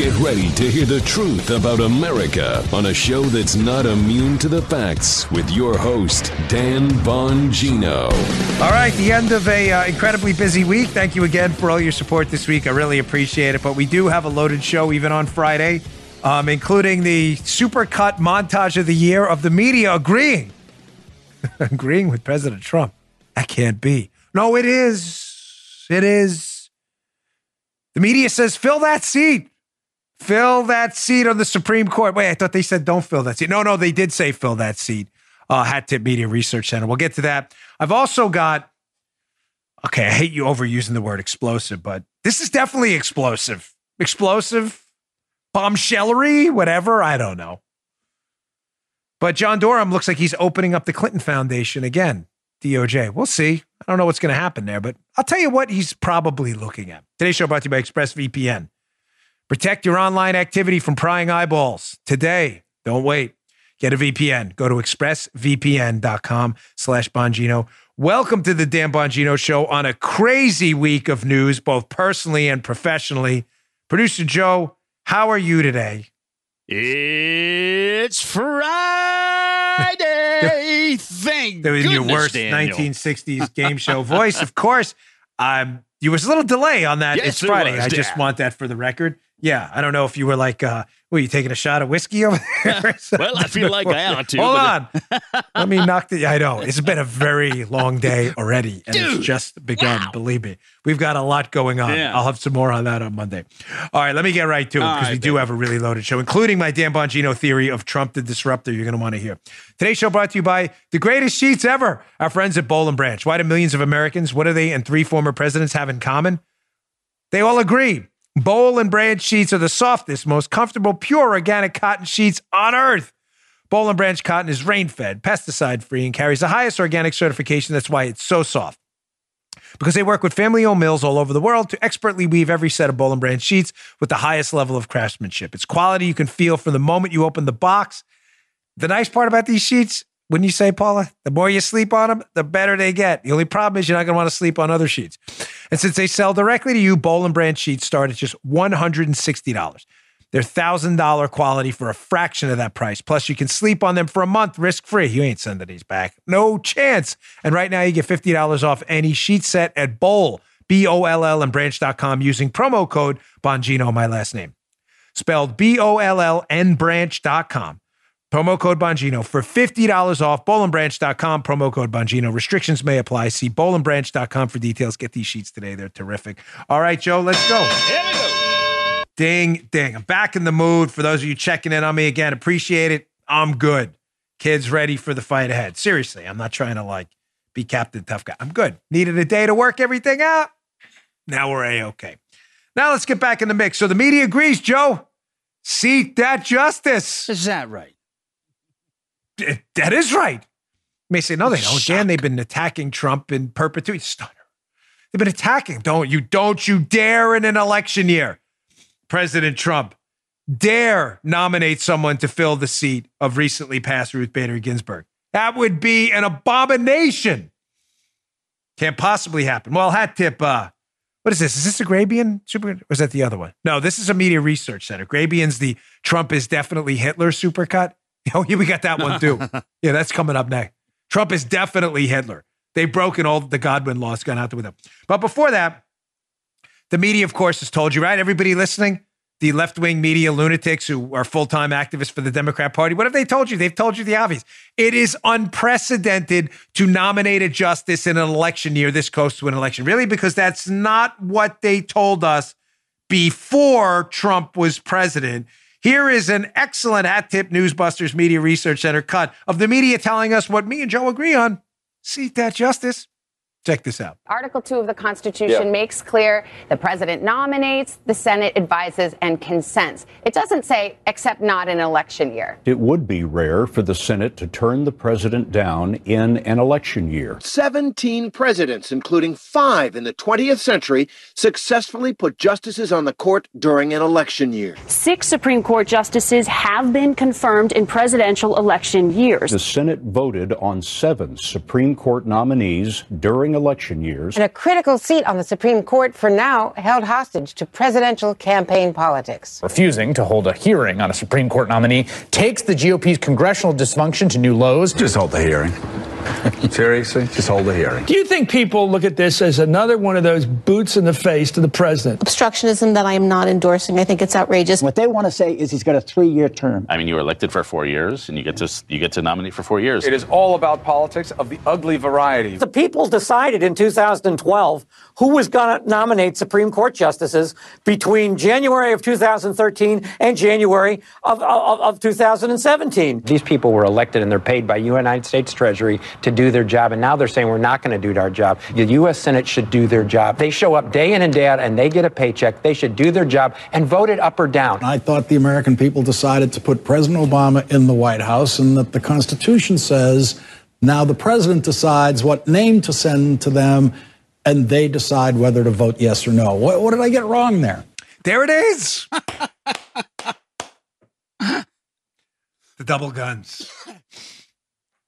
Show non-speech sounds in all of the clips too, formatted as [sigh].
Get ready to hear the truth about America on a show that's not immune to the facts with your host, Dan Bongino. All right, the end of a uh, incredibly busy week. Thank you again for all your support this week. I really appreciate it. But we do have a loaded show even on Friday, um, including the supercut montage of the year of the media agreeing, [laughs] agreeing with President Trump. That can't be. No, it is. It is. The media says fill that seat. Fill that seat on the Supreme Court. Wait, I thought they said don't fill that seat. No, no, they did say fill that seat. Uh, Hat Tip Media Research Center. We'll get to that. I've also got, okay, I hate you overusing the word explosive, but this is definitely explosive. Explosive, bombshellery, whatever. I don't know. But John Durham looks like he's opening up the Clinton Foundation again. DOJ. We'll see. I don't know what's going to happen there, but I'll tell you what he's probably looking at. Today's show brought to you by ExpressVPN. Protect your online activity from prying eyeballs today. Don't wait. Get a VPN. Go to expressvpn.com slash Bongino. Welcome to the Dan Bongino Show on a crazy week of news, both personally and professionally. Producer Joe, how are you today? It's Friday. [laughs] Thank That was your worst Daniel. 1960s [laughs] game show voice. Of course, um, you was a little delay on that. Yes, it's it Friday. was, I just want that for the record. Yeah, I don't know if you were like, uh, were you taking a shot of whiskey over [laughs] there? Well, I feel like I ought to, Hold on. Let me knock the. I know it's been a [laughs] very long day already, and Dude, it's just begun. wow. Believe me, we've got a lot going on. Yeah. I'll have some more on that on Monday. All right, let me get right to it because we right, do have a really loaded show, including my Dan Bongino theory of Trump the disruptor. You're going to want to hear. Today's show brought to you by the greatest sheets ever. Our friends at Boll and Branch. Why do millions of Americans? What do they and three former presidents have in common? They all agree. Boll and Branch sheets are the softest, most comfortable, pure organic cotton sheets on earth. Boll and Branch cotton is rain fed, pesticide free, and carries the highest organic certification. That's why it's so soft. Because they work with family owned mills all over the world to expertly weave every set of Boll and Branch sheets with the highest level of craftsmanship. It's quality you can feel from the moment you open the box. The nice part about these sheets, wouldn't you say, Paula? The more you sleep on them, the better they get. The only problem is you're not going to want to sleep on other sheets. And since they sell directly to you, Boll and Branch sheets start at just $160. They're $1,000 quality for a fraction of that price. Plus, you can sleep on them for a month risk free. You ain't sending these back. No chance. And right now, you get $50 off any sheet set at Boll, B O L L, and branch.com using promo code Bongino, my last name. Spelled B O L L and branch.com. Promo code Bongino for $50 off. Bollandbranch.com. Promo code Bongino. Restrictions may apply. See bollandbranch.com for details. Get these sheets today. They're terrific. All right, Joe, let's go. Here we go. Ding, ding. I'm back in the mood. For those of you checking in on me again, appreciate it. I'm good. Kids ready for the fight ahead. Seriously, I'm not trying to like be Captain Tough Guy. I'm good. Needed a day to work everything out. Now we're a okay. Now let's get back in the mix. So the media agrees, Joe. Seek that justice. Is that right? Th- That is right. You may say, no, they don't. Dan, they've been attacking Trump in perpetuity. Stunner. They've been attacking. him. Don't you, don't you dare in an election year, President Trump, dare nominate someone to fill the seat of recently passed Ruth Bader Ginsburg. That would be an abomination. Can't possibly happen. Well, hat tip, uh, what is this? Is this a Grabien super? Or is that the other one? No, this is a media research center. Grabien's the Trump is definitely Hitler supercut. [laughs] Oh, yeah, we got that one too. [laughs] yeah, that's coming up next. Trump is definitely Hitler. They've broken all the Godwin laws, gone out there with him. But before that, the media, of course, has told you, right? Everybody listening, the left wing media lunatics who are full time activists for the Democrat Party, what have they told you? They've told you the obvious. It is unprecedented to nominate a justice in an election year this close to an election. Really? Because that's not what they told us before Trump was president. Here is an excellent at tip Newsbusters Media Research Center cut of the media telling us what me and Joe agree on. Seek that justice. Check this out. Article 2 of the Constitution makes clear the president nominates, the Senate advises, and consents. It doesn't say, except not in an election year. It would be rare for the Senate to turn the president down in an election year. 17 presidents, including five in the 20th century, successfully put justices on the court during an election year. Six Supreme Court justices have been confirmed in presidential election years. The Senate voted on seven Supreme Court nominees during during election years. And a critical seat on the Supreme Court for now held hostage to presidential campaign politics. Refusing to hold a hearing on a Supreme Court nominee takes the GOP's congressional dysfunction to new lows. Just hold the hearing. [laughs] Seriously, just hold the hearing. Do you think people look at this as another one of those boots in the face to the president? Obstructionism that I am not endorsing. I think it's outrageous. What they want to say is he's got a three-year term. I mean, you were elected for four years, and you get to you get to nominate for four years. It is all about politics of the ugly variety. The people decided in 2012 who was going to nominate Supreme Court justices between January of 2013 and January of, of, of 2017. These people were elected and they're paid by United States Treasury to do their job, and now they're saying we're not going to do our job. The U.S. Senate should do their job. They show up day in and day out and they get a paycheck. They should do their job and vote it up or down. I thought the American people decided to put President Obama in the White House and that the Constitution says now the president decides what name to send to them and they decide whether to vote yes or no. What, what did I get wrong there? There it is. [laughs] the double guns.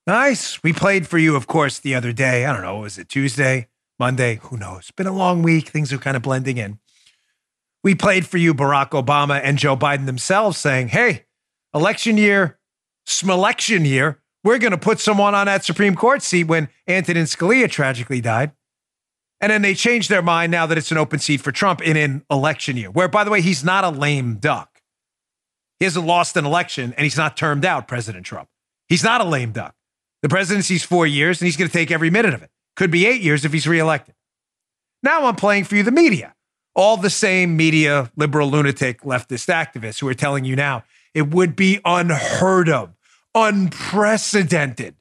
Nice. We played for you, of course, the other day. I don't know. Was it Tuesday, Monday? Who knows? Been a long week. Things are kind of blending in. We played for you Barack Obama and Joe Biden themselves saying, hey, election year, smelection year, we're going to put someone on that Supreme Court seat when Antonin Scalia tragically died. And then they changed their mind now that it's an open seat for Trump in an election year, where, by the way, he's not a lame duck. He hasn't lost an election and he's not termed out, President Trump. He's not a lame duck. The presidency's four years and he's going to take every minute of it. Could be eight years if he's reelected. Now I'm playing for you the media. All the same media, liberal, lunatic, leftist activists who are telling you now it would be unheard of, unprecedented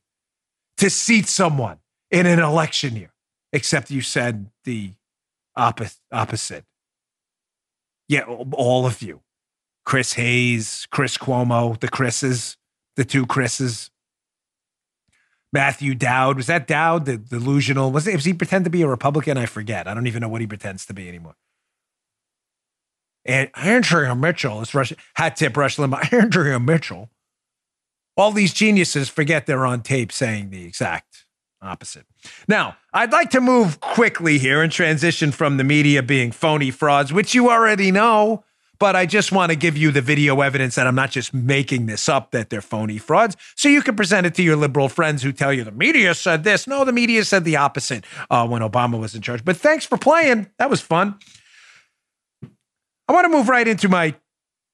to seat someone in an election year except you said the opposite. Yeah, all of you. Chris Hayes, Chris Cuomo, the Chris's, the two Chris's. Matthew Dowd. Was that Dowd, the delusional? Was, it, was he pretend to be a Republican? I forget. I don't even know what he pretends to be anymore. And Andrea Mitchell is Rush, hat tip Rush Limbaugh. [laughs] Andrea Mitchell. All these geniuses forget they're on tape saying the exact opposite. Now, I'd like to move quickly here and transition from the media being phony frauds, which you already know, but I just want to give you the video evidence that I'm not just making this up that they're phony frauds, so you can present it to your liberal friends who tell you the media said this. No, the media said the opposite uh, when Obama was in charge. But thanks for playing. That was fun. I want to move right into my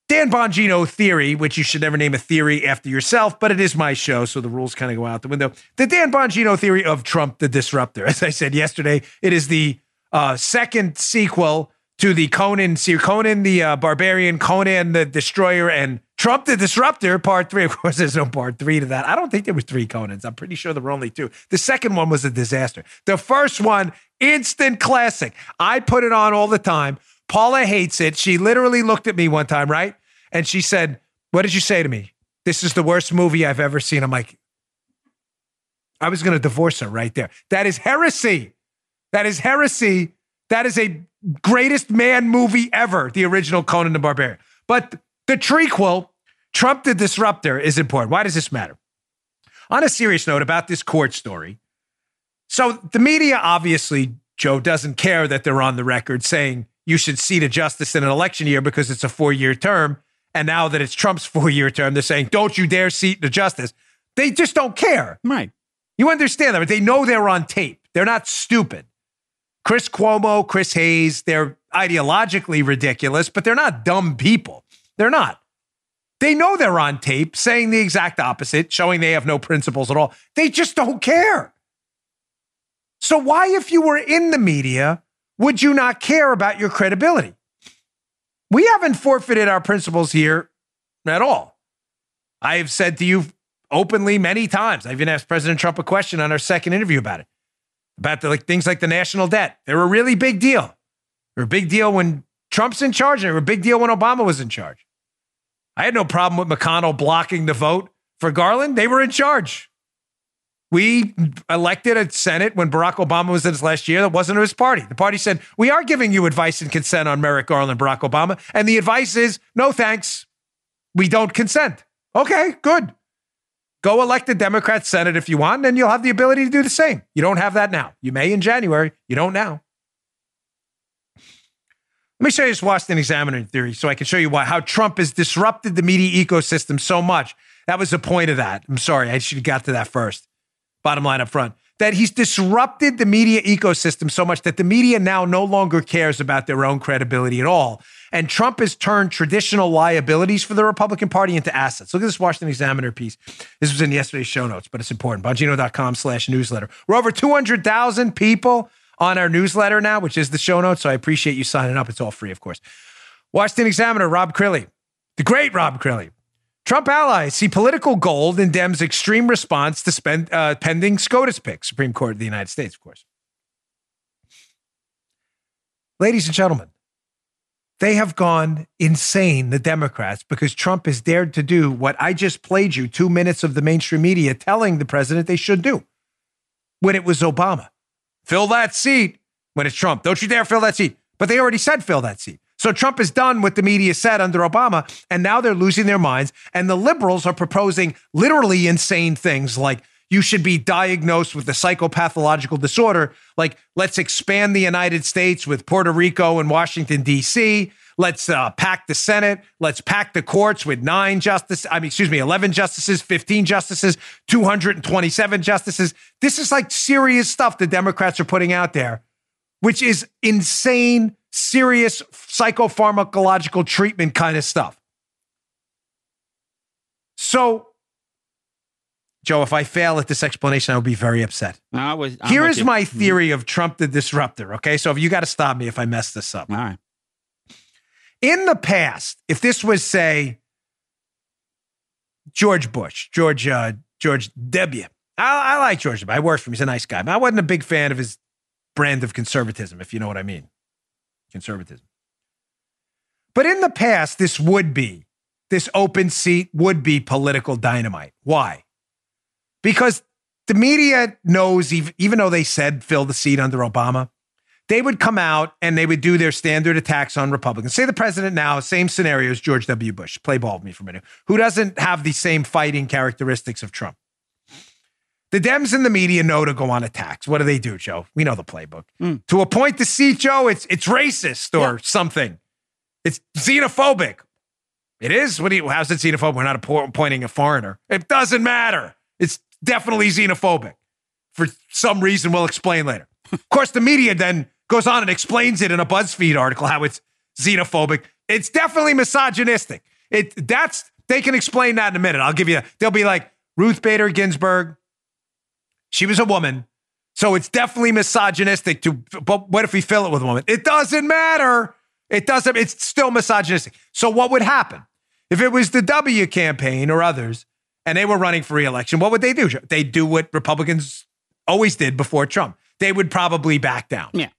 Dan Bongino theory, which you should never name a theory after yourself, but it is my show, so the rules kind of go out the window. The Dan Bongino theory of Trump the Disruptor. As I said yesterday, it is the uh, second sequel to the Conan, Conan the uh, Barbarian, Conan the Destroyer, and Trump the Disruptor, part three. Of course, there's no part three to that. I don't think there was three Conans. I'm pretty sure there were only two. The second one was a disaster. The first one, instant classic. I put it on all the time. Paula hates it. She literally looked at me one time, right? And she said, What did you say to me? This is the worst movie I've ever seen. I'm like, I was going to divorce her right there. That is heresy. That is heresy. That is a greatest man movie ever, the original Conan the Barbarian. But the trequel, Trump the Disruptor, is important. Why does this matter? On a serious note about this court story, so the media obviously, Joe, doesn't care that they're on the record saying you should seat a justice in an election year because it's a four year term. And now that it's Trump's [laughs] four year term, they're saying, don't you dare seat the justice. They just don't care. Right. You understand that. They know they're on tape. They're not stupid. Chris Cuomo, Chris Hayes, they're ideologically ridiculous, but they're not dumb people. They're not. They know they're on tape saying the exact opposite, showing they have no principles at all. They just don't care. So, why, if you were in the media, would you not care about your credibility? We haven't forfeited our principles here at all. I have said to you openly many times. I even asked President Trump a question on our second interview about it, about the, like things like the national debt. They were a really big deal. They were a big deal when Trump's in charge, and they were a big deal when Obama was in charge. I had no problem with McConnell blocking the vote for Garland. They were in charge. We elected a Senate when Barack Obama was in his last year that wasn't of his party. The party said, We are giving you advice and consent on Merrick Garland, Barack Obama. And the advice is, No thanks. We don't consent. Okay, good. Go elect a Democrat Senate if you want, and you'll have the ability to do the same. You don't have that now. You may in January. You don't now. Let me show you this Washington Examiner theory so I can show you why how Trump has disrupted the media ecosystem so much. That was the point of that. I'm sorry, I should have got to that first. Bottom line up front. That he's disrupted the media ecosystem so much that the media now no longer cares about their own credibility at all. And Trump has turned traditional liabilities for the Republican Party into assets. Look at this Washington Examiner piece. This was in yesterday's show notes, but it's important. Bongino.com slash newsletter. We're over 200,000 people on our newsletter now, which is the show notes. So I appreciate you signing up. It's all free, of course. Washington Examiner, Rob Crilly, the great Rob Crilly. Trump allies see political gold in Dems' extreme response to spend, uh, pending SCOTUS pick, Supreme Court of the United States, of course. Ladies and gentlemen, they have gone insane, the Democrats, because Trump has dared to do what I just played you two minutes of the mainstream media telling the president they should do when it was Obama. Fill that seat when it's Trump. Don't you dare fill that seat. But they already said fill that seat. So Trump has done what the media said under Obama, and now they're losing their minds. And the liberals are proposing literally insane things like you should be diagnosed with a psychopathological disorder. Like, let's expand the United States with Puerto Rico and Washington, D.C. Let's uh, pack the Senate. Let's pack the courts with nine justices. I mean, excuse me, 11 justices, 15 justices, 227 justices. This is like serious stuff the Democrats are putting out there, which is insane, serious psychopharmacological treatment kind of stuff. So, Joe, if I fail at this explanation, I'll be very upset. I was, I'm Here you. my theory of Trump the disruptor. Okay. So if you got to stop me if I mess this up. All right. In the past, if this was, say, George Bush, George, uh, George W. I, I like George. W. I worked for him. He's a nice guy. But I wasn't a big fan of his brand of conservatism, if you know what I mean. Conservatism. But in the past, this would be, this open seat would be political dynamite. Why? Because the media knows, even though they said fill the seat under Obama, they would come out and they would do their standard attacks on Republicans. Say the president now, same scenario as George W. Bush. Play ball with me for a minute. Who doesn't have the same fighting characteristics of Trump? The Dems and the media know to go on attacks. What do they do, Joe? We know the playbook. Hmm. To appoint the seat, Joe, it's it's racist or something. It's xenophobic. It is. What do you? How's it xenophobic? We're not appo- appointing a foreigner. It doesn't matter. It's definitely xenophobic. For some reason, we'll explain later. [laughs] of course, the media then goes on and explains it in a BuzzFeed article how it's xenophobic. It's definitely misogynistic. It that's they can explain that in a minute. I'll give you. They'll be like Ruth Bader Ginsburg. She was a woman. So it's definitely misogynistic to, but what if we fill it with a woman? It doesn't matter. It doesn't, it's still misogynistic. So what would happen? If it was the W campaign or others and they were running for reelection, what would they do? They'd do what Republicans always did before Trump. They would probably back down. Yeah.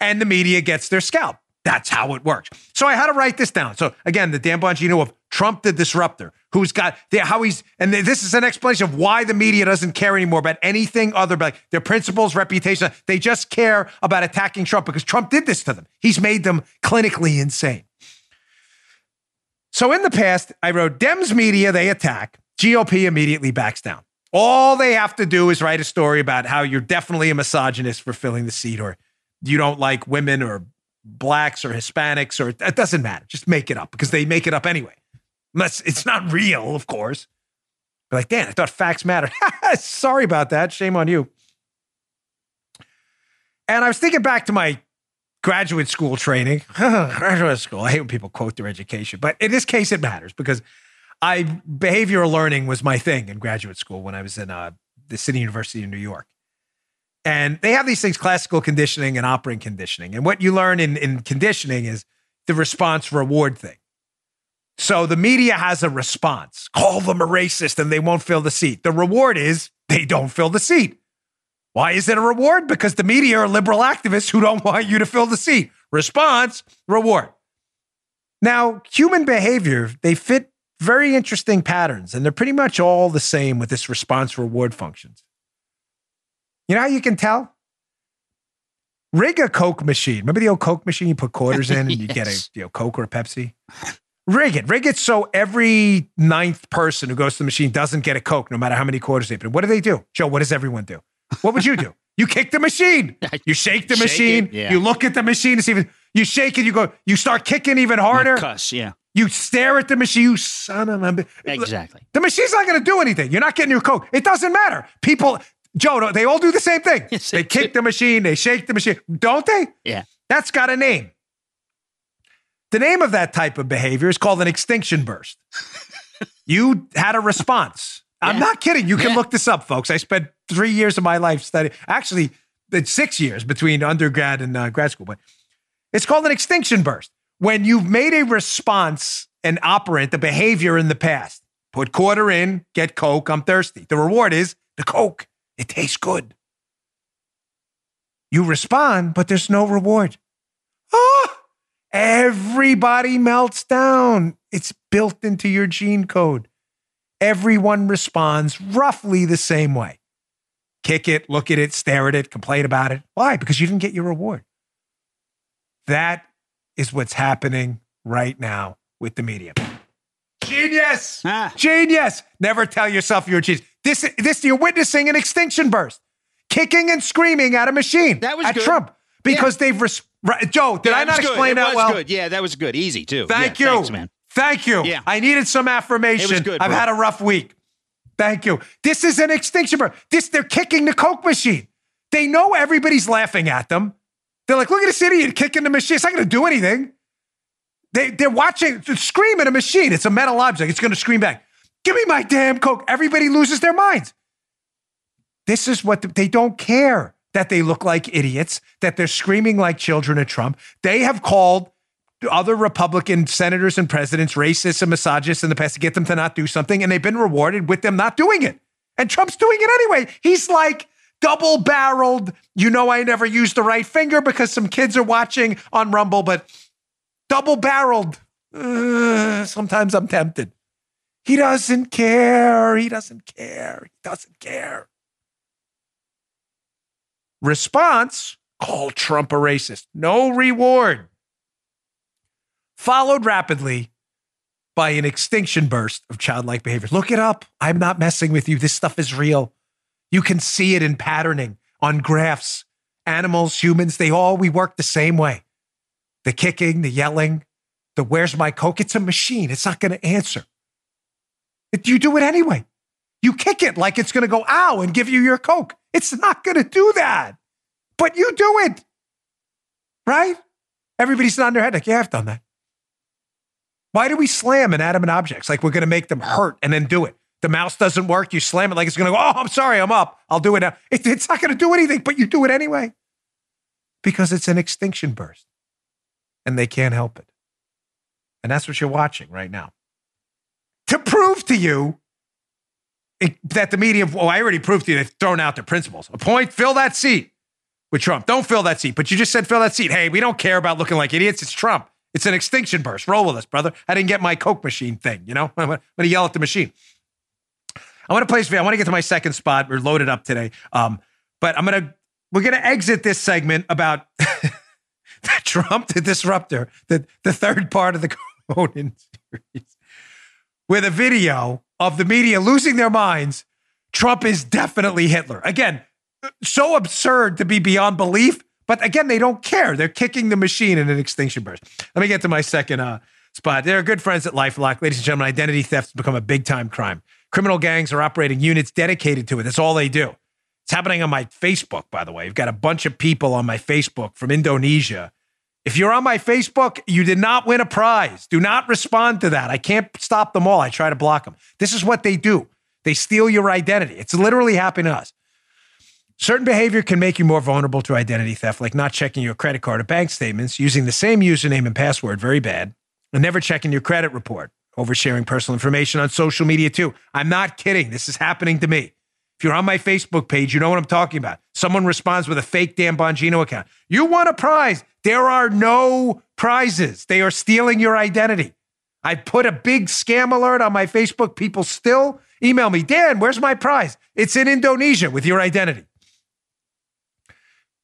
And the media gets their scalp. That's how it works. So I had to write this down. So again, the Dan Bongino of Trump the disruptor, who's got the, how he's, and this is an explanation of why the media doesn't care anymore about anything other but their principles, reputation. They just care about attacking Trump because Trump did this to them. He's made them clinically insane. So in the past, I wrote Dems media, they attack. GOP immediately backs down. All they have to do is write a story about how you're definitely a misogynist for filling the seat or you don't like women or blacks or Hispanics or it doesn't matter. Just make it up because they make it up anyway. Unless it's not real, of course. But like, Dan, I thought facts matter. [laughs] Sorry about that. Shame on you. And I was thinking back to my graduate school training. [laughs] graduate school. I hate when people quote their education, but in this case, it matters because I behavioral learning was my thing in graduate school when I was in uh, the City University of New York. And they have these things, classical conditioning and operant conditioning. And what you learn in, in conditioning is the response reward thing. So the media has a response. Call them a racist and they won't fill the seat. The reward is they don't fill the seat. Why is it a reward? Because the media are liberal activists who don't [laughs] want you to fill the seat. Response, reward. Now, human behavior, they fit very interesting patterns, and they're pretty much all the same with this response reward functions. You know how you can tell? Rig a Coke machine. Remember the old Coke machine? You put quarters in and you get a [laughs] you know, Coke or a Pepsi. Rig it. Rig it so every ninth person who goes to the machine doesn't get a Coke, no matter how many quarters they put in. What do they do? Joe, what does everyone do? What would you do? You kick the machine. [laughs] You shake the Shake machine. it, yeah. You look at the machine to see if you shake it. You go. You start kicking even harder. Cuss, yeah. You stare at the machine. You son of a. Exactly. The machine's not going to do anything. You're not getting your Coke. It doesn't matter. People, Joe, they all do the same thing. they kick the machine. They shake the machine. Don't they? Yeah. That's got a name. The name of that type of behavior is called an extinction burst. [laughs] you had a response. I'm not kidding. You can look this up, folks. I spent three years of my life studying. Actually, it's six years between undergrad and uh, grad school, but it's called an extinction burst. When you've made a response and operant the behavior in the past, put quarter in, get Coke, I'm thirsty. The reward is the Coke. It tastes good. You respond, but there's no reward. Ah, everybody melts down. It's built into your gene code. Everyone responds roughly the same way. Kick it, look at it, stare at it, complain about it. Why? Because you didn't get your reward. That is what's happening right now with the media. Genius! Genius! Never tell yourself you're a genius. This, this, you're witnessing an extinction burst, kicking and screaming at a machine. That was at good. Trump because they've. Res- right, Joe, did Yeah, I not explain that was well? good. Yeah, that was good. Easy too. Thank Yeah, you. thanks, man. Thank you. Yeah. I needed some affirmation. It was good, I've bro. had a rough week. Thank you. This is an extinction burst. This they're kicking the Coke machine. They know everybody's laughing at them. They're like, look at this idiot kicking the machine. It's not going to do anything. They, they're watching, scream at a machine. It's a metal object. It's going to scream back. Give me my damn Coke. Everybody loses their minds. This is what they don't care that they look like idiots, that they're screaming like children at Trump. They have called other Republican senators and presidents racist and misogynist in the past to get them to not do something, and they've been rewarded with them not doing it. And Trump's doing it anyway. He's like double barreled. You know, I never use the right finger because some kids are watching on Rumble, but double barreled. Sometimes I'm tempted. He doesn't care. He doesn't care. He doesn't care. Response call Trump a racist. No reward. Followed rapidly by an extinction burst of childlike behavior. Look it up. I'm not messing with you. This stuff is real. You can see it in patterning on graphs. Animals, humans, they all, we work the same way. The kicking, the yelling, the where's my Coke? It's a machine. It's not going to answer. You do it anyway. You kick it like it's going to go ow and give you your Coke. It's not going to do that. But you do it. Right? Everybody's nodding their head like, yeah, I've done that. Why do we slam inanimate objects like we're going to make them hurt and then do it? The mouse doesn't work. You slam it like it's going to go, oh, I'm sorry, I'm up. I'll do it now. It- it's not going to do anything, but you do it anyway because it's an extinction burst and they can't help it. And that's what you're watching right now. To prove to you that the media, well, I already proved to you they've thrown out their principles. A point, fill that seat with Trump. Don't fill that seat, but you just said fill that seat. Hey, we don't care about looking like idiots. It's Trump. It's an extinction burst. Roll with us, brother. I didn't get my Coke machine thing, you know? [laughs] I'm going to yell at the machine. I want to play. I want to get to my second spot. We're loaded up today. Um, but I'm gonna we're gonna exit this segment about [laughs] [laughs] Trump the disruptor, the the third part of the [laughs] Conan series, with a video of the media losing their minds. Trump is definitely Hitler. Again, so absurd to be beyond belief. But again, they don't care. They're kicking the machine in an extinction burst. Let me get to my second uh, spot. They're good friends at LifeLock. Ladies and gentlemen, identity theft has become a big time crime. Criminal gangs are operating units dedicated to it. That's all they do. It's happening on my Facebook, by the way. I've got a bunch of people on my Facebook from Indonesia. If you're on my Facebook, you did not win a prize. Do not respond to that. I can't stop them all. I try to block them. This is what they do. They steal your identity. It's literally happening to us. Certain behavior can make you more vulnerable to identity theft, like not checking your credit card or bank statements, using the same username and password, very bad, and never checking your credit report, oversharing personal information on social media too. I'm not kidding. This is happening to me. If you're on my Facebook page, you know what I'm talking about. Someone responds with a fake Dan Bongino account. You won a prize. There are no prizes. They are stealing your identity. I put a big scam alert on my Facebook. People still email me, Dan, where's my prize? It's in Indonesia with your identity.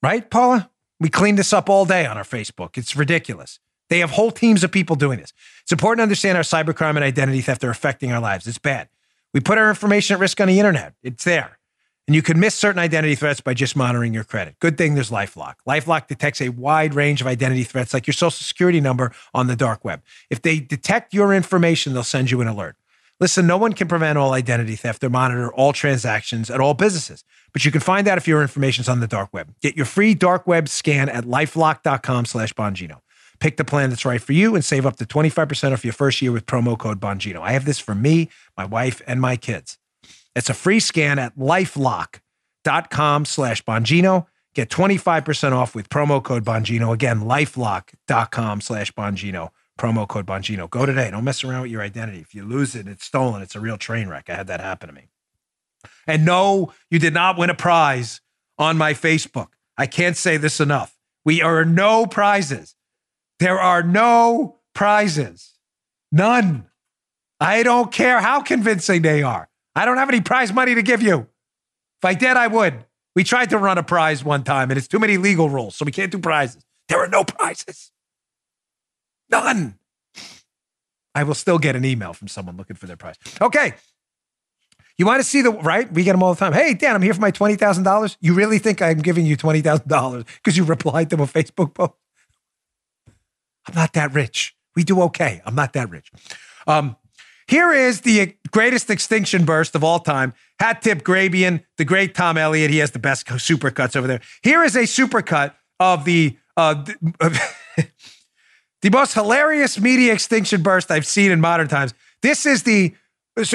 Right, Paula? We cleaned this up all day on our Facebook. It's ridiculous. They have whole teams of people doing this. It's important to understand our cybercrime and identity theft are affecting our lives. It's bad. We put our information at risk on the internet. It's there. And you can miss certain identity threats by just monitoring your credit. Good thing there's Lifelock. Lifelock detects a wide range of identity threats like your social security number on the dark web. If they detect your information, they'll send you an alert. Listen, no one can prevent all identity theft or monitor all transactions at all businesses, but you can find out if your information is on the dark web. Get your free dark web scan at lifelock.com slash Bongino. Pick the plan that's right for you and save up to 25% off your first year with promo code Bongino. I have this for me, my wife, and my kids. It's a free scan at lifelock.com slash Bongino. Get 25% off with promo code Bongino. Again, lifelock.com slash Bongino. Promo code Bongino. Go today. Don't mess around with your identity. If you lose it, it's stolen. It's a real train wreck. I had that happen to me. And no, you did not win a prize on my Facebook. I can't say this enough. We are no prizes. There are no prizes. None. I don't care how convincing they are. I don't have any prize money to give you. If I did, I would. We tried to run a prize one time, and it's too many legal rules, so we can't do prizes. There are no prizes. None. I will still get an email from someone looking for their prize. Okay. You want to see the right? We get them all the time. Hey, Dan, I'm here for my twenty thousand dollars. You really think I'm giving you twenty thousand dollars because you replied to a Facebook post? I'm not that rich. We do okay. I'm not that rich. Um, here is the greatest extinction burst of all time. Hat tip Grabien, the great Tom Elliott. He has the best supercuts over there. Here is a supercut of the uh, [laughs] the most hilarious media extinction burst I've seen in modern times. This is the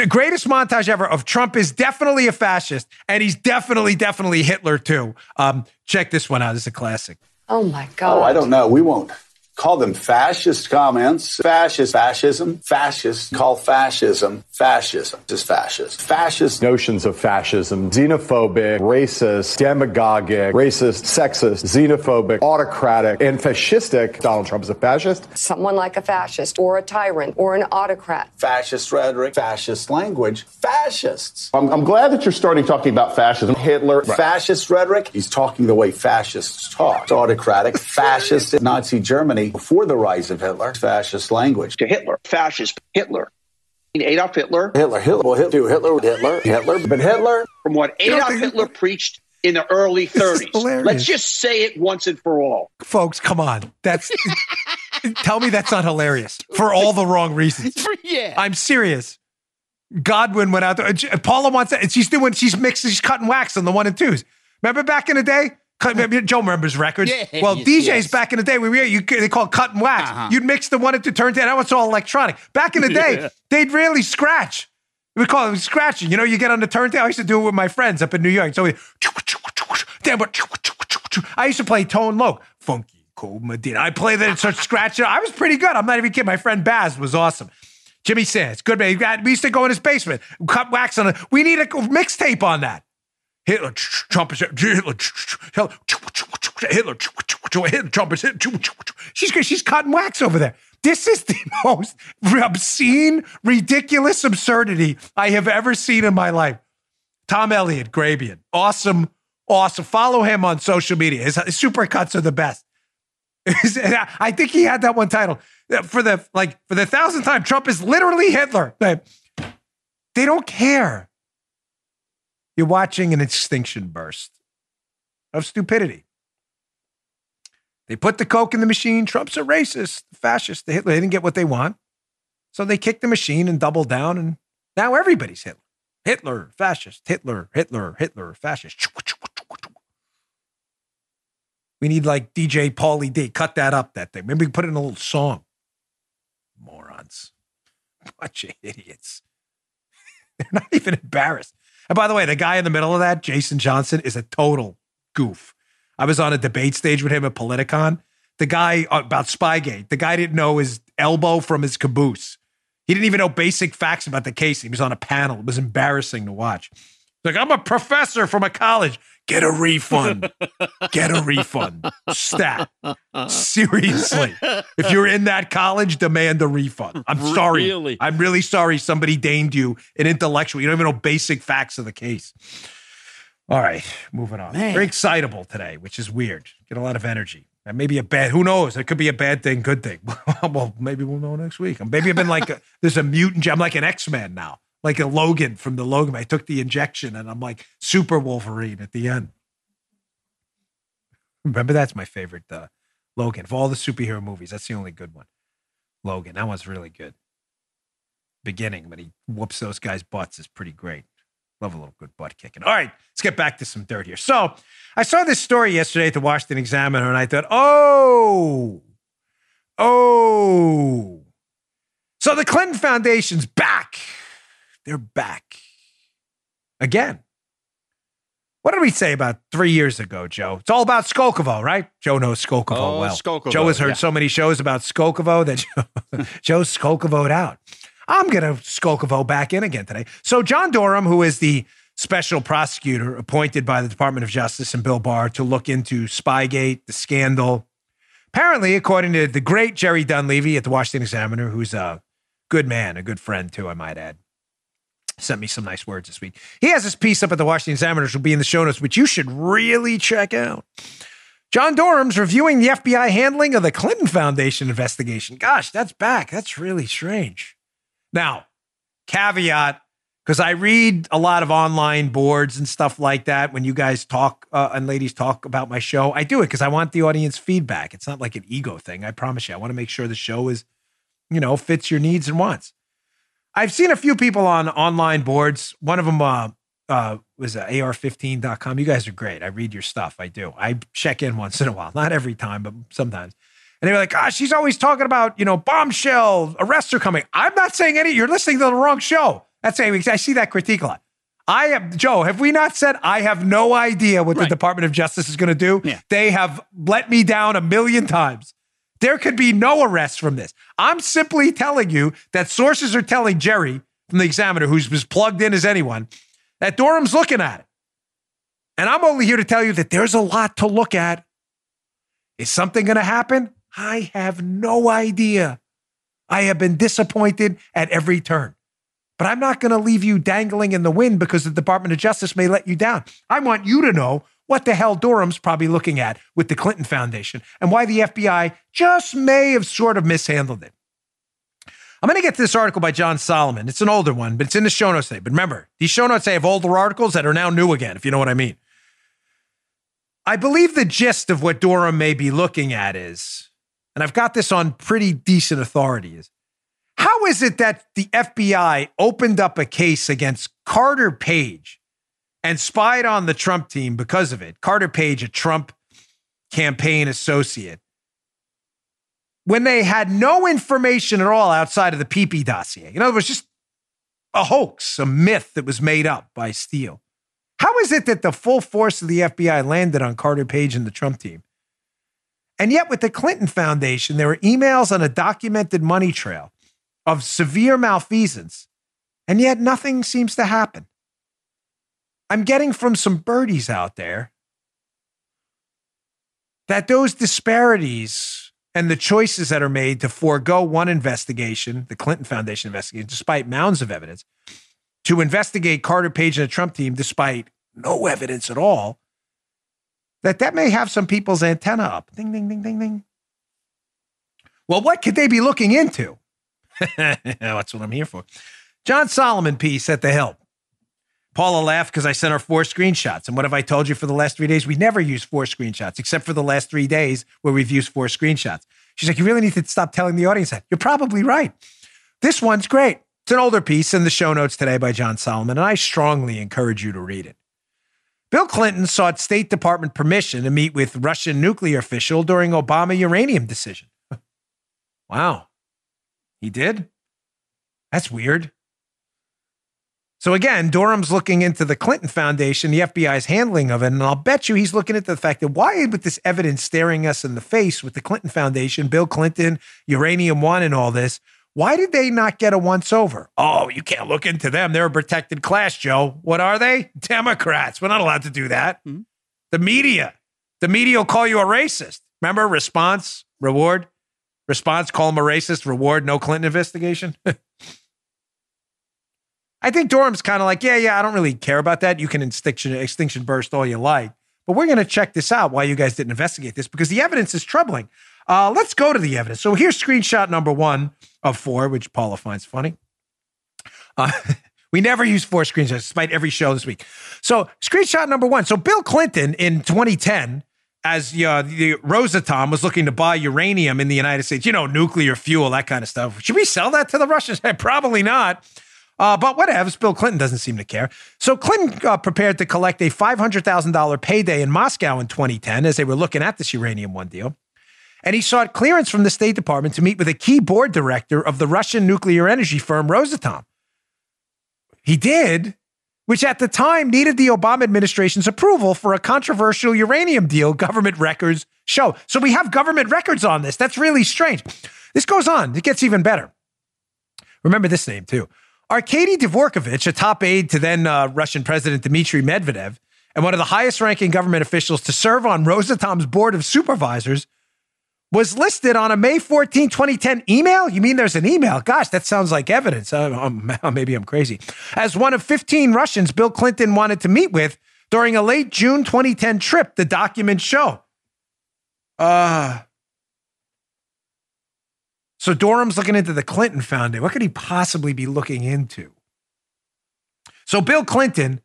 greatest montage ever of Trump is definitely a fascist, and he's definitely, definitely Hitler too. Um, check this one out. This is a classic. Oh my God. Oh, I don't know. We won't call them fascist comments. Fascist, fascism, fascist, call fascism, fascism, just fascist. Fascist notions of fascism, xenophobic, racist, demagogic, racist, sexist, xenophobic, autocratic, and fascistic. Donald Trump is a fascist. Someone like a fascist or a tyrant or an autocrat. Fascist rhetoric, fascist language, fascists. I'm, I'm glad that you're starting talking about fascism. Hitler, right. fascist rhetoric. He's talking the way fascists talk. It's autocratic, fascist, Nazi Germany before the rise of Hitler, fascist language. To Hitler, fascist Hitler. Adolf Hitler. Hitler, Hitler, well, Hitler, Hitler, Hitler, Hitler, but Hitler. From what Adolf Hitler preached in the early 30s. Let's just say it once and for all. Folks, come on. That's tell me that's not hilarious for all the wrong reasons. [laughs] yeah. I'm serious. Godwin went out there. Paula wants that. She's doing, she's mixing, she's cutting wax on the one and twos. Remember back in the day? Joe remembers records. Yeah, well, yes, DJs yes. back in the day, we were, you, they call it cut and wax. Uh-huh. You'd mix the one and two turntable. Now it's all electronic. Back in the [laughs] day, Yeah. they'd really scratch. We call it scratching. You know, you get on the turntable. I used to do it with my friends up in New York. So we, damn, but I used to play Tone Loc, funky cold Medina. I played that and start scratching. I was pretty good. I'm not even kidding. My friend Baz was awesome. Jimmy Sands, good man. We used to go in his basement, cut wax on it. We need a mixtape on that. Hitler, Trump is Hitler, Hitler, Hitler, Trump is Hitler. She's she's cutting wax over there. This is the most obscene, ridiculous absurdity I have ever seen in my life. Tom Elliott, Grabien, awesome, awesome. Follow him on social media. His, his supercuts are the best. I think he had that one title for the like for the thousandth time. Trump is literally Hitler. They don't care. You're watching an extinction burst of stupidity. They put the coke in the machine. Trump's a racist, fascist, the Hitler. They didn't get what they want. So they kicked the machine and doubled down, and now everybody's Hitler. Hitler, fascist, Hitler, Hitler, Hitler, fascist. We need like DJ Paulie D. Cut that up, that thing. Maybe we put in a little song. Morons. [laughs] Bunch of idiots. [laughs] They're not even embarrassed. And by the way, the guy in the middle of that, Jason Johnson, is a total goof. I was on a debate stage with him at Politicon. The guy uh, about Spygate, the guy didn't know his elbow from his caboose. He didn't even know basic facts about the case. He was on a panel. It was embarrassing to watch. Like, I'm a professor from a college. Get a refund. [laughs] Get a refund. Stat. Seriously. If you're in that college, demand a refund. I'm sorry. Really? I'm really sorry somebody deigned you an intellectual. You don't even know basic facts of the case. All right, moving on. Man. Very excitable today, which is weird. Get a lot of energy. That may be a bad. Who knows? It could be a bad thing, good thing. [laughs] well, maybe we'll know next week. Maybe I've been like a, there's a mutant. I'm like an X Man now, like a Logan from the Logan. I took the injection and I'm like Super Wolverine at the end. Remember, that's my favorite. Uh, Logan of all the superhero movies. That's the only good one. Logan. That one's really good. Beginning when he whoops those guys' butts is pretty great. Love a little good butt kicking. All right, let's get back to some dirt here. So I saw this story yesterday at the Washington Examiner, and I thought, oh, oh. So the Clinton Foundation's back. They're back again. What did we say about three years ago, Joe? It's all about Skolkovo, right? Joe knows Skolkovo Oh, well. Skolkovo, Joe has heard yeah. so many shows about Skolkovo that [laughs] Joe, Joe's Skolkovoed out. I'm going to Skolkovo back in again today. So John Durham, who is the special prosecutor appointed by the Department of Justice and Bill Barr to look into Spygate, the scandal, apparently, according to the great Jerry Dunleavy at the Washington Examiner, who's a good man, a good friend too, I might add, sent me some nice words this week. He has this piece up at the Washington Examiner, which will be in the show notes, which you should really check out. John Durham's reviewing the FBI handling of the Clinton Foundation investigation. Gosh, that's back. That's really strange. Now, caveat, because I read a lot of online boards and stuff like that when you guys talk uh, and ladies talk about my show. I do it because I want the audience feedback. It's not like an ego thing. I promise you. I want to make sure the show is, you know, fits your needs and wants. I've seen a few people on online boards. One of them uh, uh, was uh, ar15.com. You guys are great. I read your stuff. I do. I check in once in a while, [laughs] not every time, but sometimes. And they were like, gosh, she's always talking about, you know, bombshell, arrests are coming. I'm not saying any, you're listening to the wrong show. That's saying, I see that critique a lot. I have, Joe, have we not said I have no idea what the Department of Justice is going to do? They have let me down a million times. There could be no arrest from this. I'm simply telling you that sources are telling Jerry from the Examiner, who's as plugged in as anyone, that Durham's looking at it. And I'm only here to tell you that there's a lot to look at. Is something going to happen? I have no idea. I have been disappointed at every turn. But I'm not going to leave you dangling in the wind because the Department of Justice may let you down. I want you to know what the hell Durham's probably looking at with the Clinton Foundation and why the FBI just may have sort of mishandled it. I'm going to get to this article by John Solomon. It's an older one, but it's in the show notes today. But remember, these show notes they have older articles that are now new again, if you know what I mean. I believe the gist of what Durham may be looking at is, and I've got this on pretty decent authority, is how is it that the FBI opened up a case against Carter Page and spied on the Trump team because of it? Carter Page, a Trump campaign associate, when they had no information at all outside of the PP dossier. In other words, just a hoax, a myth that was made up by Steele. How is it that the full force of the FBI landed on Carter Page and the Trump team? And yet, with the Clinton Foundation, there were emails on a documented money trail of severe malfeasance, and yet nothing seems to happen. I'm getting from some birdies out there that those disparities and the choices that are made to forego one investigation, the Clinton Foundation investigation, despite mounds of evidence, to investigate Carter Page and the Trump team, despite no evidence at all, that that may have some people's antenna up. Ding, ding, ding, ding, ding. Well, what could they be looking into? [laughs] That's what I'm here for. John Solomon piece at the Hill. Paula laughed because I sent her four screenshots. And what have I told you for the last three days? We never use four screenshots, except for the last three days where we've used four screenshots. She's like, You really need to stop telling the audience that. You're probably right. This one's great. It's an older piece in the show notes today by John Solomon, and I strongly encourage you to read it. Bill Clinton sought State Department permission to meet with Russian nuclear official during Obama uranium decision. [laughs] wow. He did? That's weird. So again, Durham's looking into the Clinton Foundation, the FBI's handling of it, and I'll bet you he's looking at the fact that why, with this evidence staring us in the face with the Clinton Foundation, Bill Clinton, Uranium One, and all this, why did they not get a once over? Oh, you can't look into them. They're a protected class, Joe. What are they? Democrats. We're not allowed to do that. Hmm. The media. The media will call you a racist. Remember response, reward? Response, call him a racist, reward, no Clinton investigation. [laughs] I think Durham's kind of like, yeah, yeah, I don't really care about that. You can extinction, extinction burst all you like. But we're going to check this out why you guys didn't investigate this because the evidence is troubling. Uh, let's go to the evidence. So here's screenshot number one of four, which Paula finds funny. Uh, [laughs] we never use four screenshots despite every show this week. So screenshot number one. So Bill Clinton in 2010 as the Rosatom was looking to buy uranium in the United States, you know, nuclear fuel, that kind of stuff. Should we sell that to the Russians? [laughs] Probably not. Uh, but whatever. Bill Clinton doesn't seem to care. So Clinton uh, prepared to collect a $500,000 payday in Moscow in 2010 as they were looking at this uranium one deal. And he sought clearance from the State Department to meet with a key board director of the Russian nuclear energy firm Rosatom. He did, which at the time needed the Obama administration's approval for a controversial uranium deal, government records show. So we have government records on this. That's really strange. This goes on, it gets even better. Remember this name too. Arkady Dvorkovich, a top aide to then uh, Russian President Dmitry Medvedev, and one of the highest ranking government officials to serve on Rosatom's board of supervisors, was listed on a May 14, 2010 email. You mean there's an email? Gosh, that sounds like evidence. Uh, um, [laughs] maybe I'm crazy. As one of 15 Russians Bill Clinton wanted to meet with during a late June 2010 trip, the documents show. Uh, so Durham's looking into the Clinton Foundation. What could he possibly be looking into? So Bill Clinton,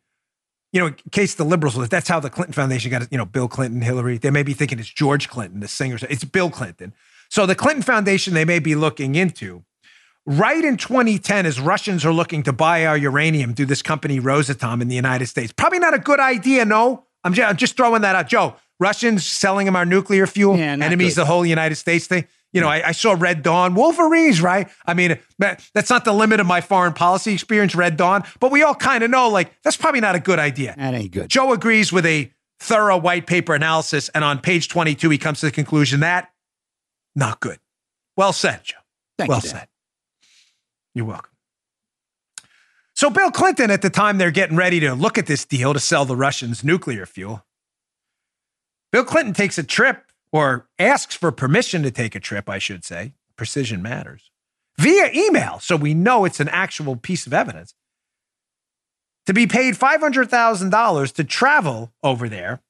you know, in case the liberals, that's how the Clinton Foundation got, you know, Bill Clinton, Hillary. They may be thinking it's George Clinton, the singer. It's Bill Clinton. So the Clinton Foundation they may be looking into. Right in 2010, as Russians are looking to buy our uranium through this company Rosatom in the United States. Probably not a good idea, no. I'm just, I'm just throwing that out. Joe, Russians selling them our nuclear fuel, yeah, enemies good. the whole United States thing. You know, I, I, saw Red Dawn, Wolverines, right? I mean, that's not the limit of my foreign policy experience, Red Dawn, but we all kind of know, like, that's probably not a good idea. That ain't good. Joe agrees with a thorough white paper analysis, and on page 22, he comes to the conclusion that not good. Well said, Joe. Thank well you, said. You're welcome. So, Bill Clinton, at the time they're getting ready to look at this deal to sell the Russians nuclear fuel, Bill Clinton takes a trip or asks for permission to take a trip, I should say, precision matters, via email. So we know it's an actual piece of evidence. To be paid $500,000 to travel over there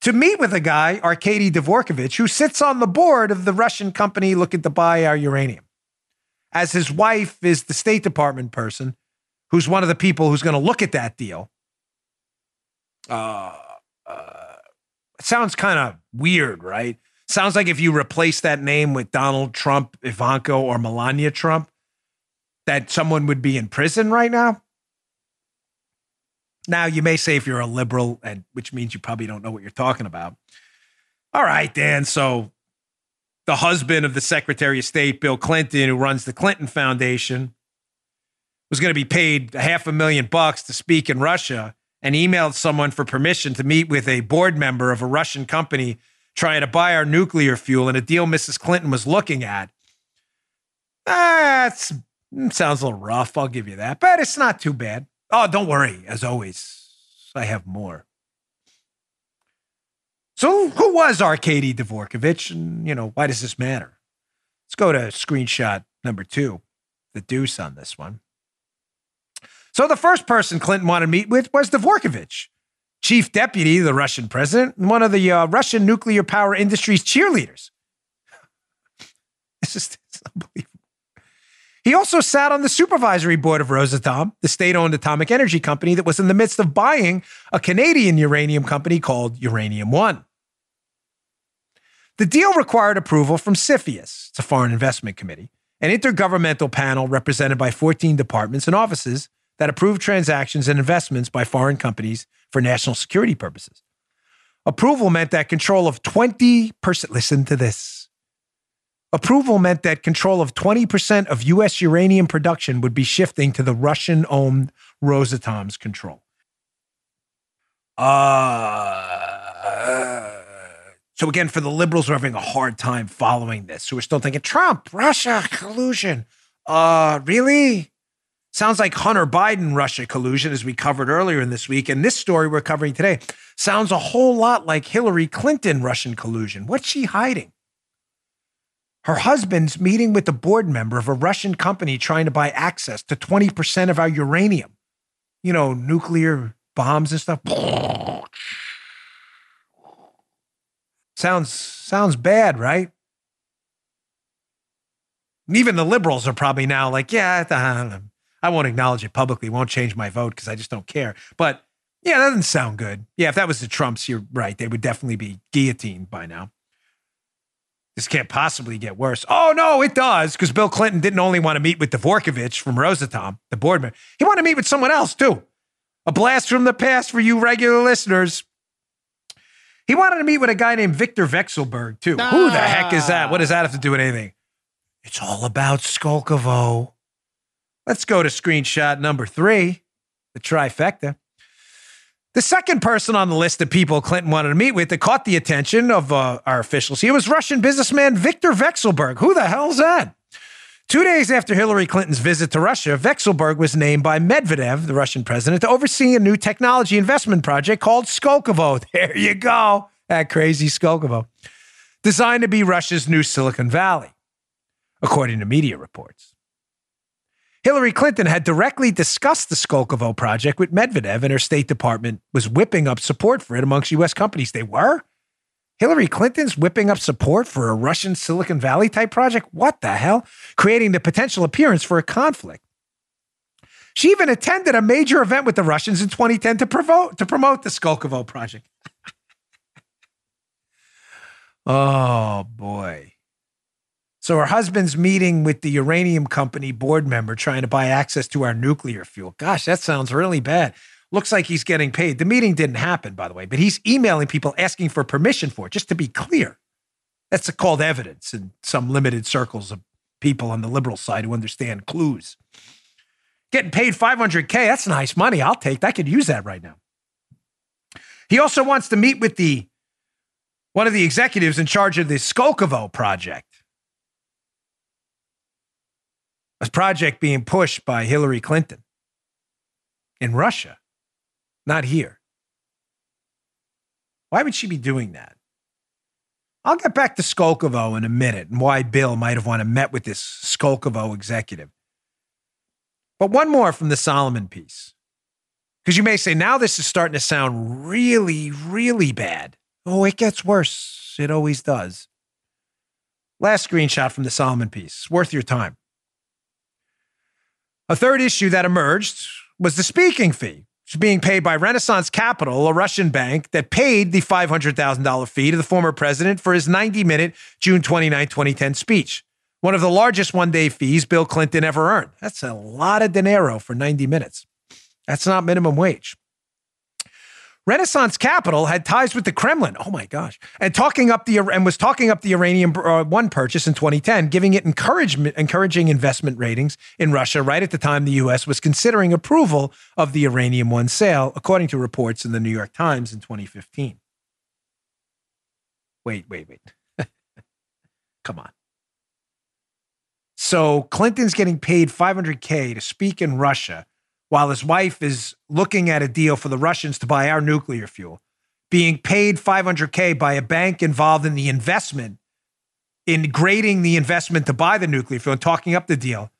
to meet with a guy, Arkady Dvorkovich, who sits on the board of the Russian company looking to buy our uranium. As his wife is the State Department person who's one of the people who's going to look at that deal. Uh, uh, sounds kind of weird, right? Sounds like if you replace that name with Donald Trump, Ivanka, or Melania Trump, that someone would be in prison right now. Now, you may say if you're a liberal, and which means you probably don't know what you're talking about. All right, Dan. So, the husband of the Secretary of State, Bill Clinton, who runs the Clinton Foundation, was going to be paid half a million bucks to speak in Russia and emailed someone for permission to meet with a board member of a Russian company trying to buy our nuclear fuel in a deal Mrs. Clinton was looking at. That mm, sounds a little rough. I'll give you that, but it's not too bad. Oh, don't worry. As always, I have more. So, who was Arkady Dvorkovich? And, you know, why does this matter? Let's go to screenshot number two, the deuce on this one. So the first person Clinton wanted to meet with was Dvorkovich, chief deputy of the Russian president and one of the uh, Russian nuclear power industry's cheerleaders. [laughs] this is unbelievable. He also sat on the supervisory board of Rosatom, the state owned atomic energy company that was in the midst of buying a Canadian uranium company called Uranium One. The deal required approval from CFIUS, it's a foreign investment committee, an intergovernmental panel represented by 14 departments and offices that approve transactions and investments by foreign companies for national security purposes. Approval meant that control of 20%, listen to this. Approval meant that control of 20% of U.S. uranium production would be shifting to the Russian owned Rosatom's control. Uh, so, again, for the liberals who are having a hard time following this, who are still thinking Trump, Russia, collusion. Uh, really? Sounds like Hunter Biden Russia collusion, as we covered earlier in this week. And this story we're covering today sounds a whole lot like Hillary Clinton Russian collusion. What's she hiding? Her husband's meeting with the board member of a Russian company trying to buy access to 20% of our uranium. You know, nuclear bombs and stuff. Sounds sounds bad, right? Even the liberals are probably now like, yeah, I won't acknowledge it publicly, won't change my vote because I just don't care. But yeah, that doesn't sound good. Yeah, if that was the Trumps, you're right. They would definitely be guillotined by now. This can't possibly get worse. Oh, no, it does, because Bill Clinton didn't only want to meet with Dvorkovich from Rosatom, the board member. He wanted to meet with someone else, too. A blast from the past for you regular listeners. He wanted to meet with a guy named Victor Vekselberg, too. Ah. Who the heck is that? What does that have to do with anything? It's all about Skolkovo. Let's go to screenshot number three, the trifecta. The second person on the list of people Clinton wanted to meet with that caught the attention of uh, our officials here was Russian businessman Viktor Vekselberg. Who the hell's that? Two days after Hillary Clinton's visit to Russia, Vekselberg was named by Medvedev, the Russian president, to oversee a new technology investment project called Skolkovo. [laughs] There you go, that crazy Skolkovo, designed to be Russia's new Silicon Valley, according to media reports. Hillary Clinton had directly discussed the Skolkovo project with Medvedev, and her State Department was whipping up support for it amongst U.S. companies. They were? Hillary Clinton's whipping up support for a Russian Silicon Valley type project? What the hell? Creating the potential appearance for a conflict. She even attended a major event with the Russians in 2010 to, to promote the Skolkovo project. [laughs] oh, boy. So her husband's meeting with the uranium company board member trying to buy access to our nuclear fuel. Gosh, that sounds really bad. Looks like he's getting paid. The meeting didn't happen, by the way, but he's emailing people asking for permission for it, just to be clear. That's called evidence in some limited circles of people on the liberal side who understand clues. Getting paid 500K, that's nice money. I'll take that. I could use that right now. He also wants to meet with the one of the executives in charge of the Skolkovo project. A project being pushed by Hillary Clinton in Russia, not here. Why would she be doing that? I'll get back to Skolkovo in a minute and why Bill might have wanted to met with this Skolkovo executive. But one more from the Solomon piece. Because you may say, now this is starting to sound really, really bad. Oh, it gets worse. It always does. Last screenshot from the Solomon piece. It's worth your time. A third issue that emerged was the speaking fee, which being paid by Renaissance Capital, a Russian bank that paid the $500,000 fee to the former president for his 90 minute June 29, 2010 speech. One of the largest one day fees Bill Clinton ever earned. That's a lot of dinero for 90 minutes. That's not minimum wage. Renaissance Capital had ties with the Kremlin. Oh my gosh! And talking up the and was talking up the Uranium uh, One purchase in 2010, giving it encouragement, encouraging investment ratings in Russia. Right at the time, the U.S. was considering approval of the Uranium One sale, according to reports in the New York Times in 2015. Wait, wait, wait! [laughs] Come on. So Clinton's getting paid 500k to speak in Russia while his wife is looking at a deal for the Russians to buy our nuclear fuel, being paid 500K by a bank involved in the investment, in grading the investment to buy the nuclear fuel and talking up the deal.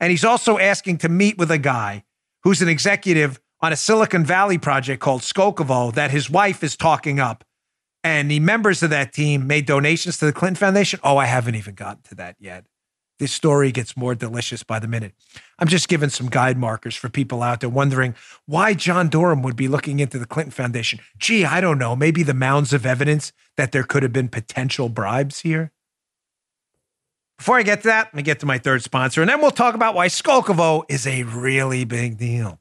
And he's also asking to meet with a guy who's an executive on a Silicon Valley project called Skolkovo that his wife is talking up. And the members of that team made donations to the Clinton Foundation. Oh, I haven't even gotten to that yet. This story gets more delicious by the minute. I'm just giving some guide markers for people out there wondering why John Durham would be looking into the Clinton Foundation. Gee, I don't know. Maybe the mounds of evidence that there could have been potential bribes here. Before I get to that, let me get to my third sponsor, and then we'll talk about why Skolkovo is a really big deal.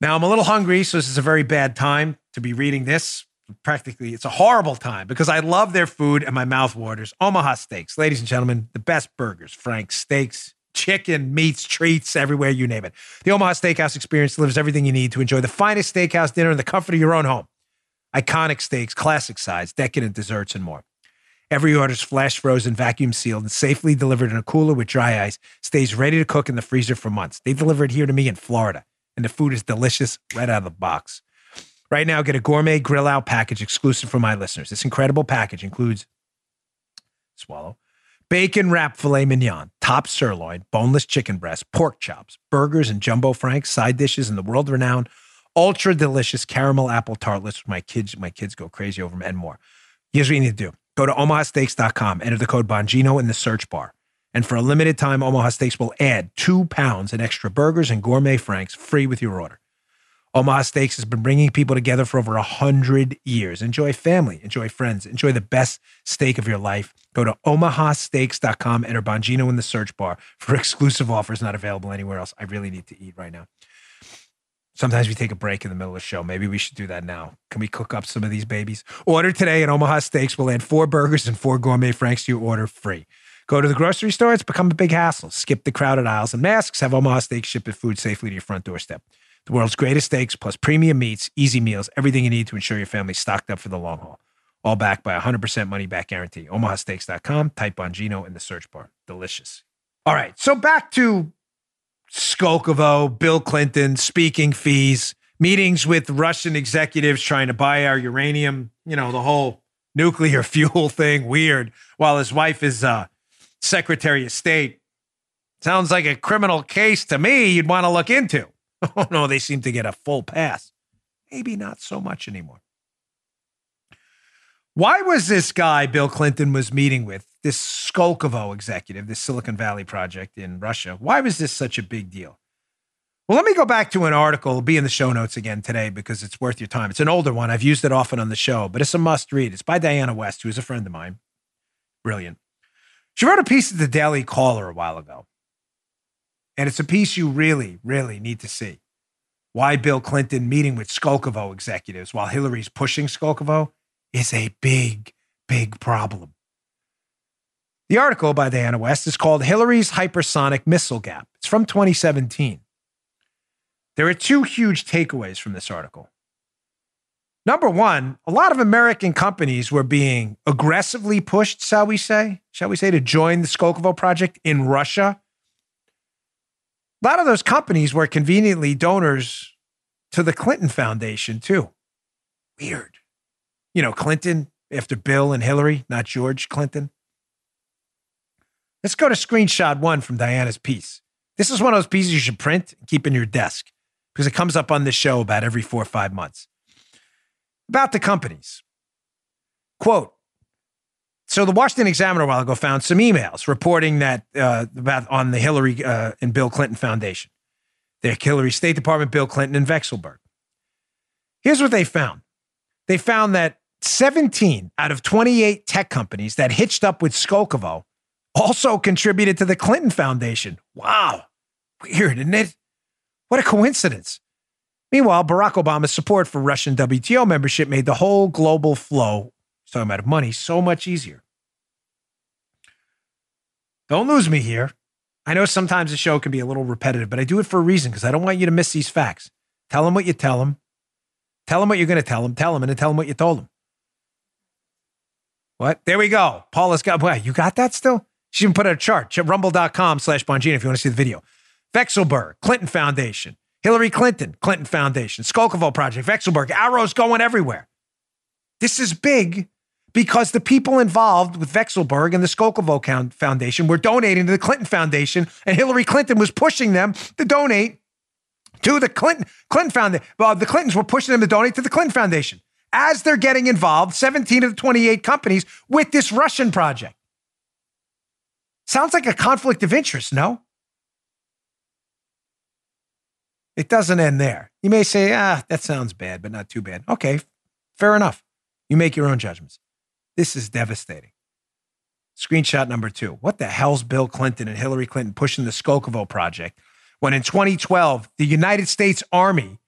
Now, I'm a little hungry, so this is a very bad time to be reading this practically it's a horrible time because I love their food and my mouth waters. Omaha Steaks, ladies and gentlemen, the best burgers, Frank's Steaks, chicken, meats, treats, everywhere you name it. The Omaha Steakhouse experience delivers everything you need to enjoy the finest steakhouse dinner in the comfort of your own home. Iconic steaks, classic sides, decadent desserts, and more. Every order is flash frozen, vacuum sealed, and safely delivered in a cooler with dry ice. Stays ready to cook in the freezer for months. They deliver it here to me in Florida, and the food is delicious right out of the box. Right now, get a gourmet grill out package exclusive for my listeners. This incredible package includes swallow bacon wrap filet mignon, top sirloin, boneless chicken breast, pork chops, burgers, and jumbo franks, side dishes, and the world renowned ultra delicious caramel apple tartlets. My kids, my kids go crazy over them and more. Here's what you need to do go to omahasteaks.com, enter the code Bongino in the search bar. And for a limited time, Omaha Steaks will add two pounds in extra burgers and gourmet franks free with your order. Omaha Steaks has been bringing people together for over a hundred years. Enjoy family, enjoy friends, enjoy the best steak of your life. Go to omahasteaks.com, enter Bongino in the search bar for [laughs] exclusive offers not available anywhere else. I really need to eat right now. Sometimes we take a break in the middle of the show. Maybe we should do that now. Can we cook up some of these babies? Order today at Omaha Steaks. We'll add four burgers and four gourmet franks to your order free. Go to the grocery store, it's become a big hassle. Skip the crowded aisles and masks. Have Omaha Steaks ship your food safely to your front doorstep. The world's greatest steaks plus premium meats, easy meals, everything you need to ensure your family's stocked up for the long haul. All backed by a 100% money back guarantee. OmahaSteaks.com. Type Bongino in the search bar. Delicious. All right. So back to Skolkovo, Bill Clinton, speaking fees, meetings with Russian executives trying to buy our uranium, you know, the whole nuclear [laughs] fuel thing, weird, while his wife is uh, Secretary of State. Sounds like a criminal case to me you'd want to look into. [laughs] Oh, no, they seem to get a full pass. Maybe not so much anymore. Why was this guy Bill Clinton was meeting with, this Skolkovo executive, this Silicon Valley project in Russia, why was this such a big deal? Well, let me go back to an article. It'll be in the show notes again today because it's worth your time. It's an older one. I've used it often on the show, but it's a must read. It's by Diana West, who is a friend of mine. Brilliant. She wrote a piece at the Daily Caller a while ago. And it's a piece you really, really need to see. Why Bill Clinton meeting with Skolkovo executives while Hillary's pushing Skolkovo is a big, big problem. The article by Diana West is called Hillary's Hypersonic Missile Gap. It's from 2017. There are two huge takeaways from this article. Number one, a lot of American companies were being aggressively pushed, shall we say, shall we say, to join the Skolkovo project in Russia. A lot of those companies were conveniently donors to the Clinton Foundation, too. Weird you know, Clinton after Bill and Hillary, not George Clinton. Let's go to screenshot one from Diana's piece. This is one of those pieces you should print and keep in your desk because it comes up on this show about every four or five months. About the companies. Quote, so the Washington Examiner a while ago found some emails reporting that uh, about on the Hillary uh, and Bill Clinton Foundation, the Hillary State Department, Bill Clinton, and Vekselberg. Here's what they found. They found that 17 out of 28 tech companies that hitched up with Skolkovo also contributed to the Clinton Foundation. Wow. Weird, isn't it? What a coincidence. Meanwhile, Barack Obama's support for Russian WTO membership made the whole global flow, talking about money, so much easier. Don't lose me here. I know sometimes the show can be a little repetitive, but I do it for a reason because I don't want you to miss these facts. Tell them what you tell them. Tell them what you're going to tell them. Tell them and then tell them what you told them. What? There we go. Paula's got, what? You got that still? She even put out a chart. Rumble.com slash Bongino if you want to see the video. Vekselberg, Clinton Foundation, Hillary Clinton, Clinton Foundation, Skolkovo Project, Vekselberg. arrows going everywhere. This is big because the people involved with Vekselberg and the Skolkovo Foundation were donating to the Clinton Foundation, and Hillary Clinton was pushing them to donate to the Clinton Clinton Foundation. Well, the Clintons were pushing them to donate to the Clinton Foundation as they're getting involved, 17 of the 28 companies, with this Russian project. Sounds like a conflict of interest, no? It doesn't end there. You may say, ah, that sounds bad, but not too bad. Okay, fair enough. You make your own judgments. This is devastating. Screenshot number two. What the hell's Bill Clinton and Hillary Clinton pushing the Skolkovo project when in 2012, the United States Army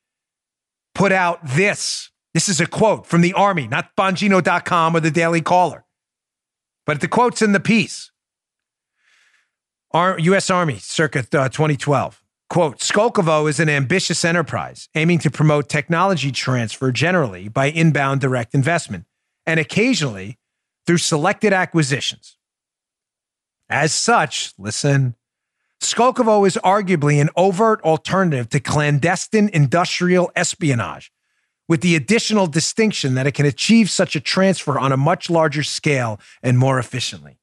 put out this this is a quote from the Army, not Bongino.com or the Daily Caller. But the quote's in the piece. Our, U.S. Army, circa uh, 2012. Quote Skolkovo is an ambitious enterprise aiming to promote technology transfer generally by inbound direct investment and occasionally through selected acquisitions. As such, listen, Skolkovo is arguably an overt alternative to clandestine industrial espionage with the additional distinction that it can achieve such a transfer on a much larger scale and more efficiently.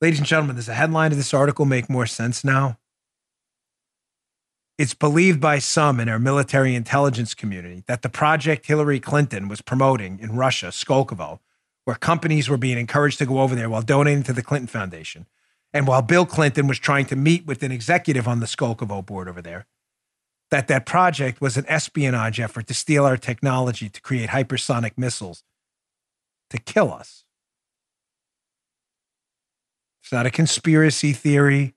Ladies and gentlemen, does the headline of this article make more sense now? It's believed by some in our military intelligence community that the project Hillary Clinton was promoting in Russia, Skolkovo, where companies were being encouraged to go over there while donating to the Clinton Foundation, and while Bill Clinton was trying to meet with an executive on the Skolkovo board over there, that that project was an espionage effort to steal our technology to create hypersonic missiles to kill us. It's not a conspiracy theory.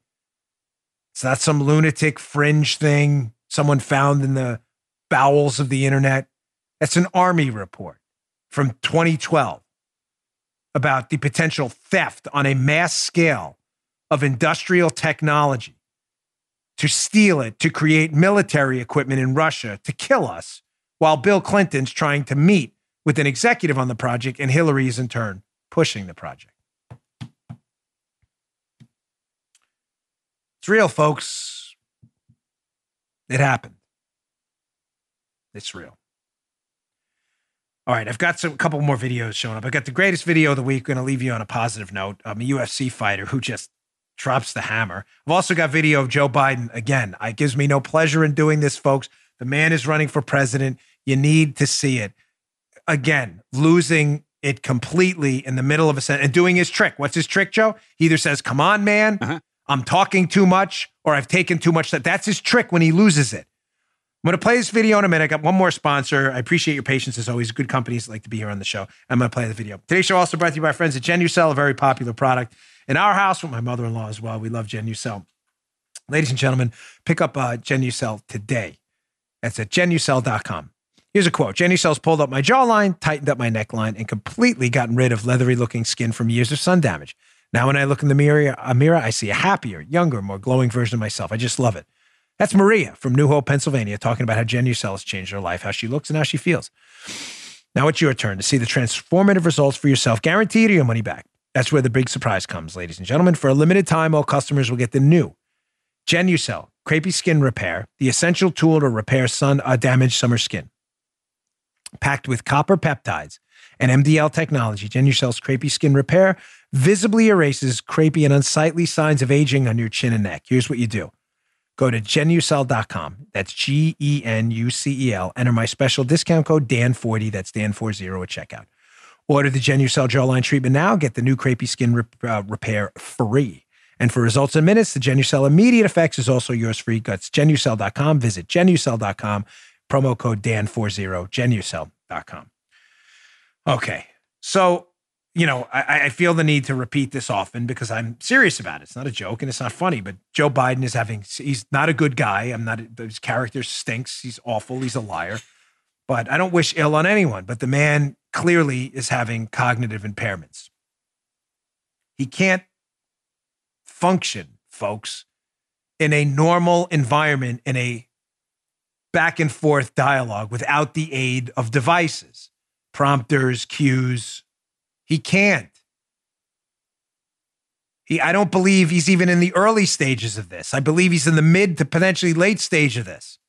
It's not some lunatic fringe thing someone found in the bowels of the internet. That's an Army report from 2012 about the potential theft on a mass scale of industrial technology to steal it, to create military equipment in Russia to kill us, while Bill Clinton's trying to meet with an executive on the project and Hillary is in turn pushing the project. It's real, folks. It happened. It's real. All right, I've got some a couple more videos showing up. I got the greatest video of the week. Going to leave you on a positive note. I'm a UFC fighter who just drops the hammer. I've also got video of Joe Biden again. It gives me no pleasure in doing this, folks. The man is running for president. You need to see it. Again, losing it completely in the middle of a sentence and doing his trick. What's his trick, Joe? He either says, "Come on, man," Uh-huh. I'm talking too much, or I've taken too much. That's his trick when he loses it. I'm going to play this video in a minute. I got one more sponsor. I appreciate your patience as always. Good companies like to be here on the show. I'm going to play the video. Today's show also brought to you by friends at Genucel, a very popular product in our house with my mother-in-law as well. We love Genucel. Ladies and gentlemen, pick up uh, Genucel today. That's at genucel.com. Here's a quote. Genucel's pulled up my jawline, tightened up my neckline, and completely gotten rid of leathery-looking skin from years of sun damage. Now, when I look in the mirror, a mirror, I see a happier, younger, more glowing version of myself. I just love it. That's Maria from New Hope, Pennsylvania, talking about how Genucel has changed her life, how she looks, and how she feels. Now it's your turn to see the transformative results for yourself, guaranteed or your money back. That's where the big surprise comes, ladies and gentlemen. For a limited time, all customers will get the new Genucel Crepey Skin Repair, the essential tool to repair sun uh, damaged summer skin. Packed with copper peptides and MDL technology, Genucel's Crepey Skin Repair visibly erases crepey and unsightly signs of aging on your chin and neck. Here's what you do. Go to genucel.com. That's G E N U C E L. Enter my special discount code DAN40. That's DAN40 at checkout. Order the Genucel jawline treatment now. Get the new crepey skin rep- uh, repair free. And for results in minutes, the Genucel immediate effects is also yours free. That's genucel.com. Visit genucel.com. Promo code DAN40. Genucel.com. Okay. So, you know, I, I feel the need to repeat this often because I'm serious about it. It's not a joke and it's not funny, but Joe Biden is having, he's not a good guy. I'm not, his character stinks. He's awful. He's a liar. But I don't wish ill on anyone. But the man clearly is having cognitive impairments. He can't function, folks, in a normal environment, in a back and forth dialogue without the aid of devices, prompters, cues. He can't. He, I don't believe he's even in the early stages of this. I believe he's in the mid to potentially late stage of this.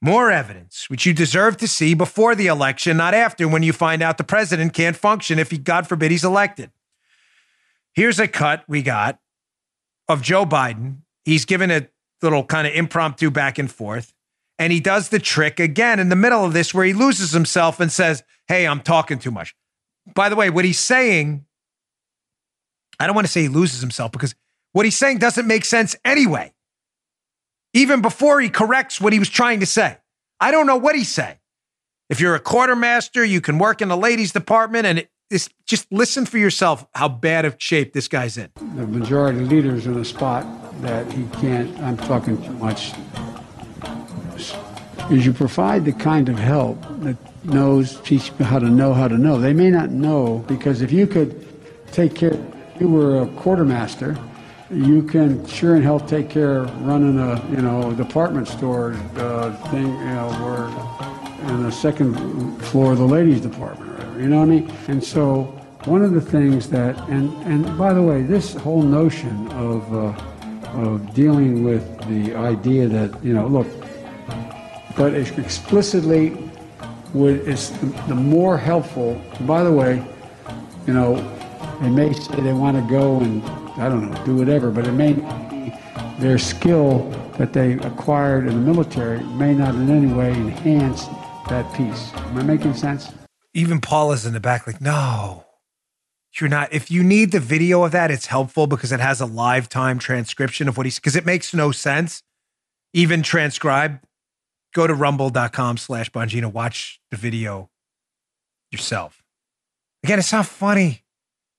More evidence, which you deserve to see before the election, not after, when you find out the president can't function if he, God forbid, he's elected. Here's a cut we got of Joe Biden. He's given a little kind of impromptu back and forth. And he does the trick again in the middle of this where he loses himself and says, Hey, I'm talking too much. By the way, what he's saying, I don't want to say he loses himself because what he's saying doesn't make sense anyway. Even before he corrects what he was trying to say, I don't know what he's saying. If you're a quartermaster, you can work in the ladies' department and it's just listen for yourself how bad of shape this guy's in. The majority leader's in a spot that he can't, I'm talking too much, is you provide the kind of help that knows, teach how to know how to know. They may not know because if you could take care, you were a quartermaster, you can sure and hell take care of running a, you know, department store uh, thing, you know, where in the second floor of the ladies department, you know what I mean? And so one of the things that, and, and by the way, this whole notion of, uh, of dealing with the idea that, you know, look, but explicitly would, is the, more helpful, by the way, you know, they may say they want to go and, I don't know, do whatever, but it may be their skill that they acquired in the military may not in any way enhance that piece. Am I making sense? Even Paul is in the back, like, no, you're not. If you need the video of that, it's helpful because it has a live time transcription of what he's, because it makes no sense, even transcribed. Go to rumble.com slash Bongino, watch the video yourself. Again, it's not funny.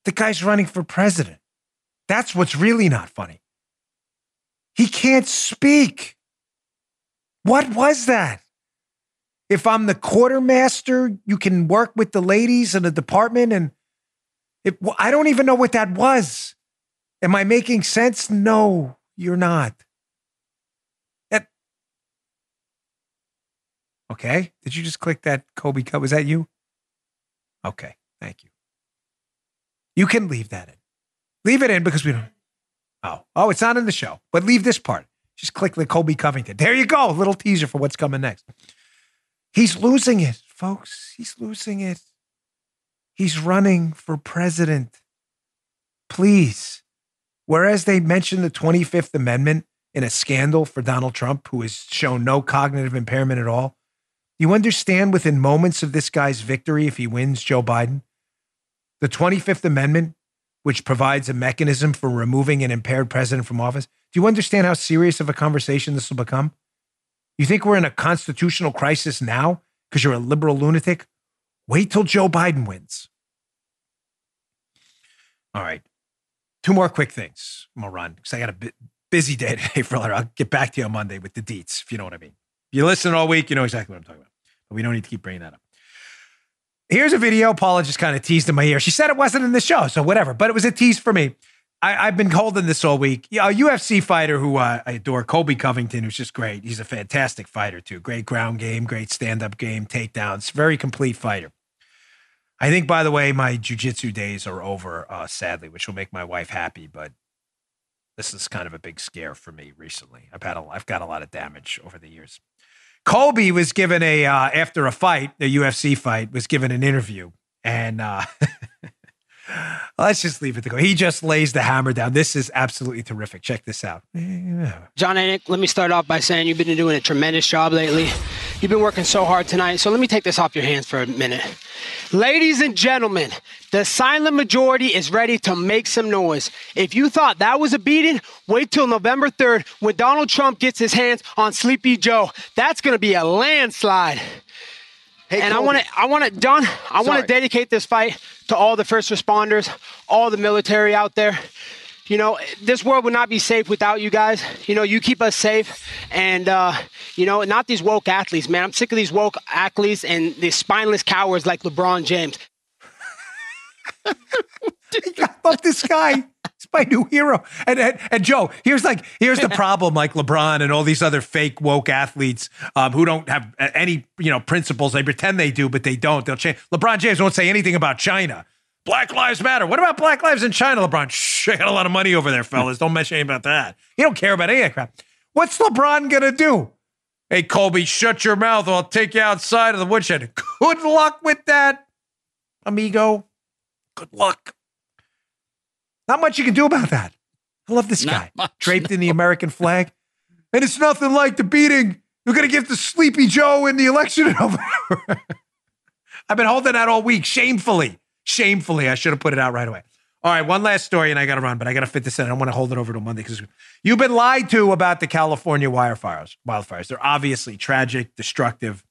The guy's running for president. That's what's really not funny. He can't speak. What was that? If I'm the quartermaster, you can work with the ladies in the department. And it, I don't even know what that was. Am I making sense? No, you're not. That, okay. Did you just click that Colby cut? Was that you? Okay. Thank you. You can leave that in. Leave it in because we don't. Oh, oh, it's not in the show, but leave this part. Just click the Colby Covington. There you go. Little teaser for what's coming next. He's losing it, folks. He's losing it. He's running for president. Please. Whereas they mentioned the 25th Amendment in a scandal for Donald Trump, who has shown no cognitive impairment at all, you understand within moments of this guy's victory, if he wins Joe Biden, the 25th Amendment, which provides a mechanism for removing an impaired president from office. Do you understand how serious of a conversation this will become? You think we're in a constitutional crisis now because you're a liberal lunatic? Wait till Joe Biden wins. All right. Two more quick things. I'm going to run because I got a busy day today, [laughs] Friller. I'll get back to you on Monday with the deets, if you know what I mean. If you listen all week, you know exactly what I'm talking about. We don't need to keep bringing that up. Here's a video Paula just kind of teased in my ear. She said it wasn't in the show, so whatever, but it was a tease for me. I, have been holding this all week. A UFC fighter who uh, I adore, Colby Covington, who's just great. He's a fantastic fighter, too. Great ground game, great stand up game, takedowns, very complete fighter. I think, by the way, my jujitsu days are over, uh, sadly, which will make my wife happy, but this is kind of a big scare for me recently. I've had a, I've got a lot of damage over the years. Colby was given a uh, after a fight, a UFC fight, was given an interview, and uh, [laughs] let's just leave it to go. He just lays the hammer down. This is absolutely terrific. Check this out. Jon Anik, let me start off by saying you've been doing a tremendous job lately. You've been working so hard tonight. So let me take this off your hands for a minute. Ladies and gentlemen, the silent majority is ready to make some noise. If you thought that was a beating, wait till November 3rd when Donald Trump gets his hands on Sleepy Joe. That's going to be a landslide. Hey, and. I want to, I want to, Don, I want to dedicate this fight to all the first responders, all the military out there. You know, this world would not be safe without you guys. You know, you keep us safe, and uh, you know, not these woke athletes, man. I'm sick of these woke athletes and these spineless cowards like LeBron James. [laughs] Love this guy. [laughs] My new hero. And, and, and Joe, here's like here's the problem. Like LeBron and all these other fake woke athletes um, who don't have any you know principles. They pretend they do, but they don't. They'll change. LeBron James won't say anything about China. Black Lives Matter. What about Black Lives in China, LeBron? Shh, I got a lot of money over there, fellas. Don't mention anything about that. You don't care about any of that crap. What's LeBron gonna do? Hey, Colby, shut your mouth or I'll take you outside of the woodshed. Good luck with that, amigo. Good luck. Not much you can do about that. I love this Not guy. much, Draped in the American flag. And it's nothing like the beating you're going to give to Sleepy Joe in the election [laughs] in November. I've been holding that all week, shamefully. Shamefully. I should have put it out right away. All right, one last story, and I got to run, but I got to fit this in. I don't want to hold it over to Monday because you've been lied to about the California wildfires. Wildfires. They're obviously tragic, destructive.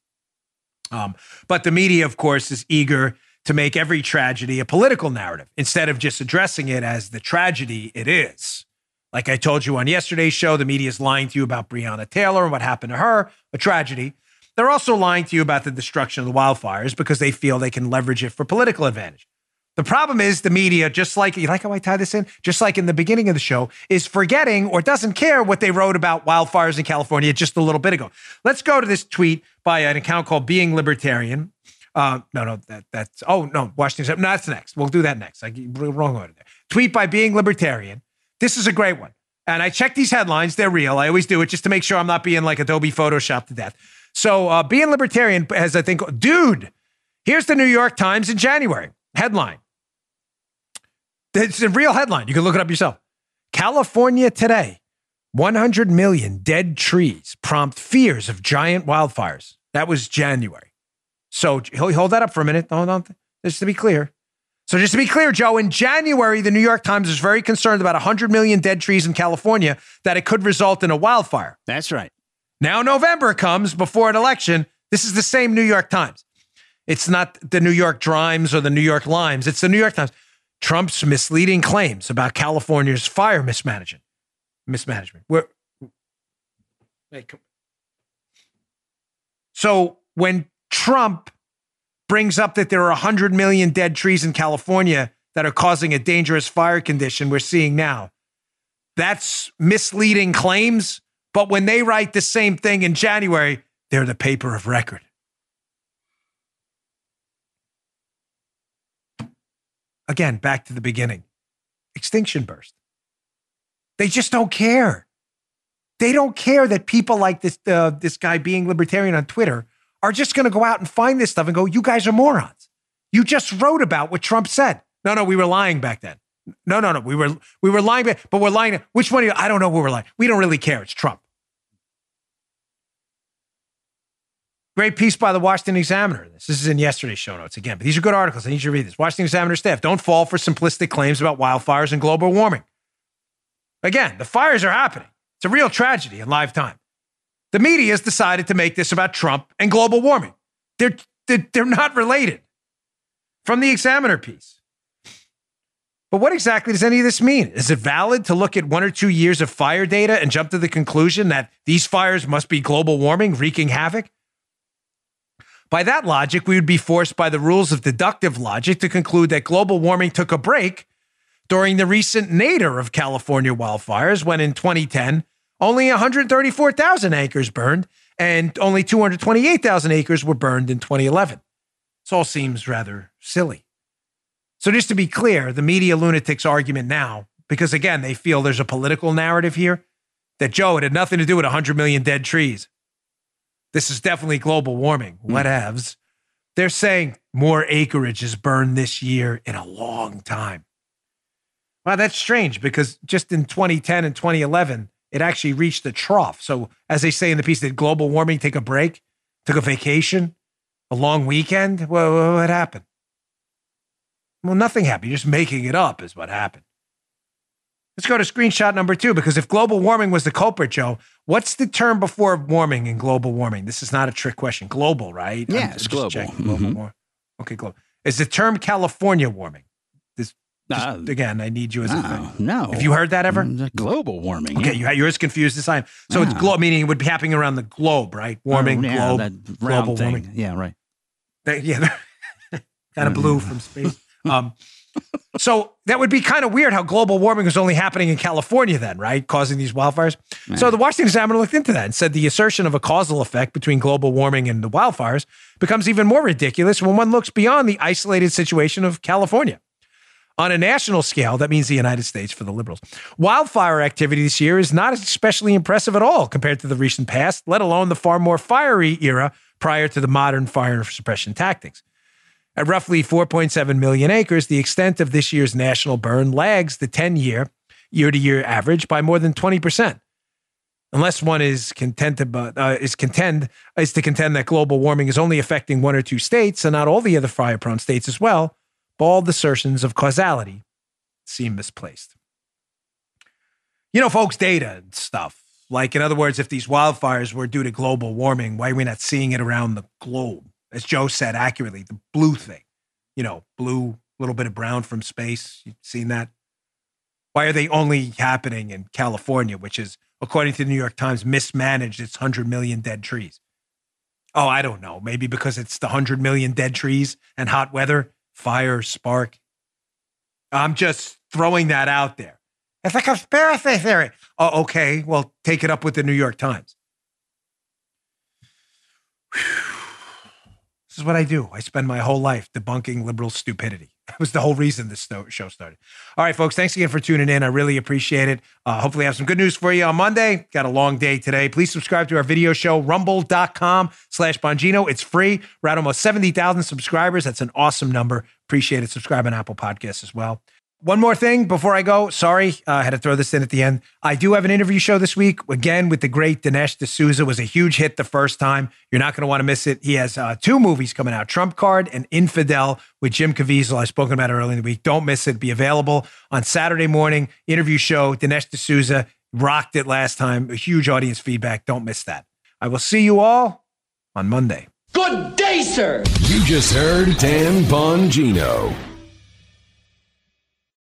Um, but the media, of course, is eager to make every tragedy a political narrative instead of just addressing it as the tragedy it is. Like I told you on yesterday's show, the media is lying to you about Breonna Taylor and what happened to her, a tragedy. They're also lying to you about the destruction of the wildfires because they feel they can leverage it for political advantage. The problem is the media, just like you like how I tie this in, just like in the beginning of the show, is forgetting or doesn't care what they wrote about wildfires in California just a little bit ago. Let's go to this tweet by an account called Being Libertarian. Uh, no, no, that that's oh no, Washington. No, that's next. We'll do that next. I wrong order there. Tweet by Being Libertarian. This is a great one. And I check these headlines; they're real. I always do it just to make sure I'm not being like Adobe Photoshop to death. So, uh, Being Libertarian has, I think, dude. Here's the New York Times in January headline. It's a real headline. You can look it up yourself. California today. 100 million dead trees prompt fears of giant wildfires. That was January. So hold that up for a minute. Hold on. Just to be clear. So just to be clear, Joe, in January, the New York Times was very concerned about 100 million dead trees in California that it could result in a wildfire. That's right. Now November comes before an election. This is the same New York Times. It's not the New York Drimes or the New York Limes. It's the New York Times. Trump's misleading claims about California's fire mismanagement. Mismanagement. Where, so when Trump brings up that there are 100 million dead trees in California that are causing a dangerous fire condition we're seeing now, that's misleading claims. But when they write the same thing in January, they're the paper of record. Again, back to the beginning extinction burst. They just don't care. They don't care that people like this, uh, this guy being libertarian on Twitter are just going to go out and find this stuff and go, you guys are morons. You just wrote about what Trump said. No, no, we were lying back then. No, no, no. We were we were lying, but we're lying. Which one? Of you, I don't know. Who we're lying. We don't really care. It's Trump. Great piece by the Washington Examiner. This, this is in yesterday's show notes again, but these are good articles. I need you to read this. Washington Examiner staff don't fall for simplistic claims about wildfires and global warming. Again, the fires are happening. It's a real tragedy in live time. The media has decided to make this about Trump and global warming. They're, they're, they're not related. From the Examiner piece. But what exactly does any of this mean? Is it valid to look at one or two years of fire data and jump to the conclusion that these fires must be global warming wreaking havoc? By that logic, we would be forced by the rules of deductive logic to conclude that global warming took a break during the recent nadir of California wildfires when in 2010, only 134,000 acres burned and only 228,000 acres were burned in 2011. This all seems rather silly. So, just to be clear, the media lunatics argument now, because again, they feel there's a political narrative here that Joe, it had nothing to do with 100 million dead trees. This is definitely global warming. Mm. Whatevs. They're saying more acreage is burned this year in a long time. Wow, that's strange because just in 2010 and 2011, it actually reached the trough. So, as they say in the piece, did global warming take a break, took a vacation, a long weekend? Well, what happened? Well, nothing happened. You're just making it up, is what happened. Let's go to screenshot number two because if global warming was the culprit, Joe, what's the term before warming in global warming? This is not a trick question. Global, right? Yeah, I'm it's global. global mm-hmm. Okay, global. Is the term California warming? This uh, again, I need you as no, a thing. No. Have you heard that ever? Mm, global warming. Okay, yeah. you, are as confused as I am. So it's global, meaning it would be happening around the globe, right? Warming, oh, yeah, globe, global thing. warming. Yeah, right. That, yeah, kind of blue from space. Um, so that would be kind of weird how global warming was only happening in California then, right? Causing these wildfires. So the Washington Examiner looked into that and said the assertion of a causal effect between global warming and the wildfires becomes even more ridiculous when one looks beyond the isolated situation of California. On a national scale, that means the United States for the liberals. Wildfire activity this year is not especially impressive at all compared to the recent past, let alone the far more fiery era prior to the modern fire suppression tactics. At roughly 4.7 million acres, the extent of this year's national burn lags the 10 year, year to year average by more than 20%. Unless one is content about, uh, is contend is to contend that global warming is only affecting one or two states and not all the other fire prone states as well, bald assertions of causality seem misplaced. You know, folks, data and stuff. Like, in other words, if these wildfires were due to global warming, why are we not seeing it around the globe? As Joe said accurately, the blue thing, you know, blue, little bit of brown from space. You've seen that? Why are they only happening in California, which is, according to the New York Times, mismanaged its 100 million dead trees? Oh, I don't know. Maybe because it's the 100 million dead trees and hot weather fire, spark. I'm just throwing that out there. It's a conspiracy theory. Oh, okay. Well, take it up with the New York Times. This is what I do. I spend my whole life debunking liberal stupidity. That [laughs] was the whole reason this show started. All right, folks, thanks again for tuning in. I really appreciate it. Uh, hopefully, I have some good news for you on Monday. Got a long day today. Please subscribe to our video show, rumble.com slash Bongino. It's free. We're at almost 70,000 subscribers. That's an awesome number. Appreciate it. Subscribe on Apple Podcasts as well. One more thing before I go. Sorry, uh, I had to throw this in at the end. I do have an interview show this week again with the great Dinesh D'Souza. It was a huge hit the first time. You're not going to want to miss it. He has uh, two movies coming out: Trump Card and Infidel with Jim Caviezel. I've spoken about it earlier in the week. Don't miss it. Be available on Saturday morning. Interview show. Dinesh D'Souza rocked it last time. A huge audience feedback. Don't miss that. I will see you all on Monday. Good day, sir. You just heard Dan Bongino.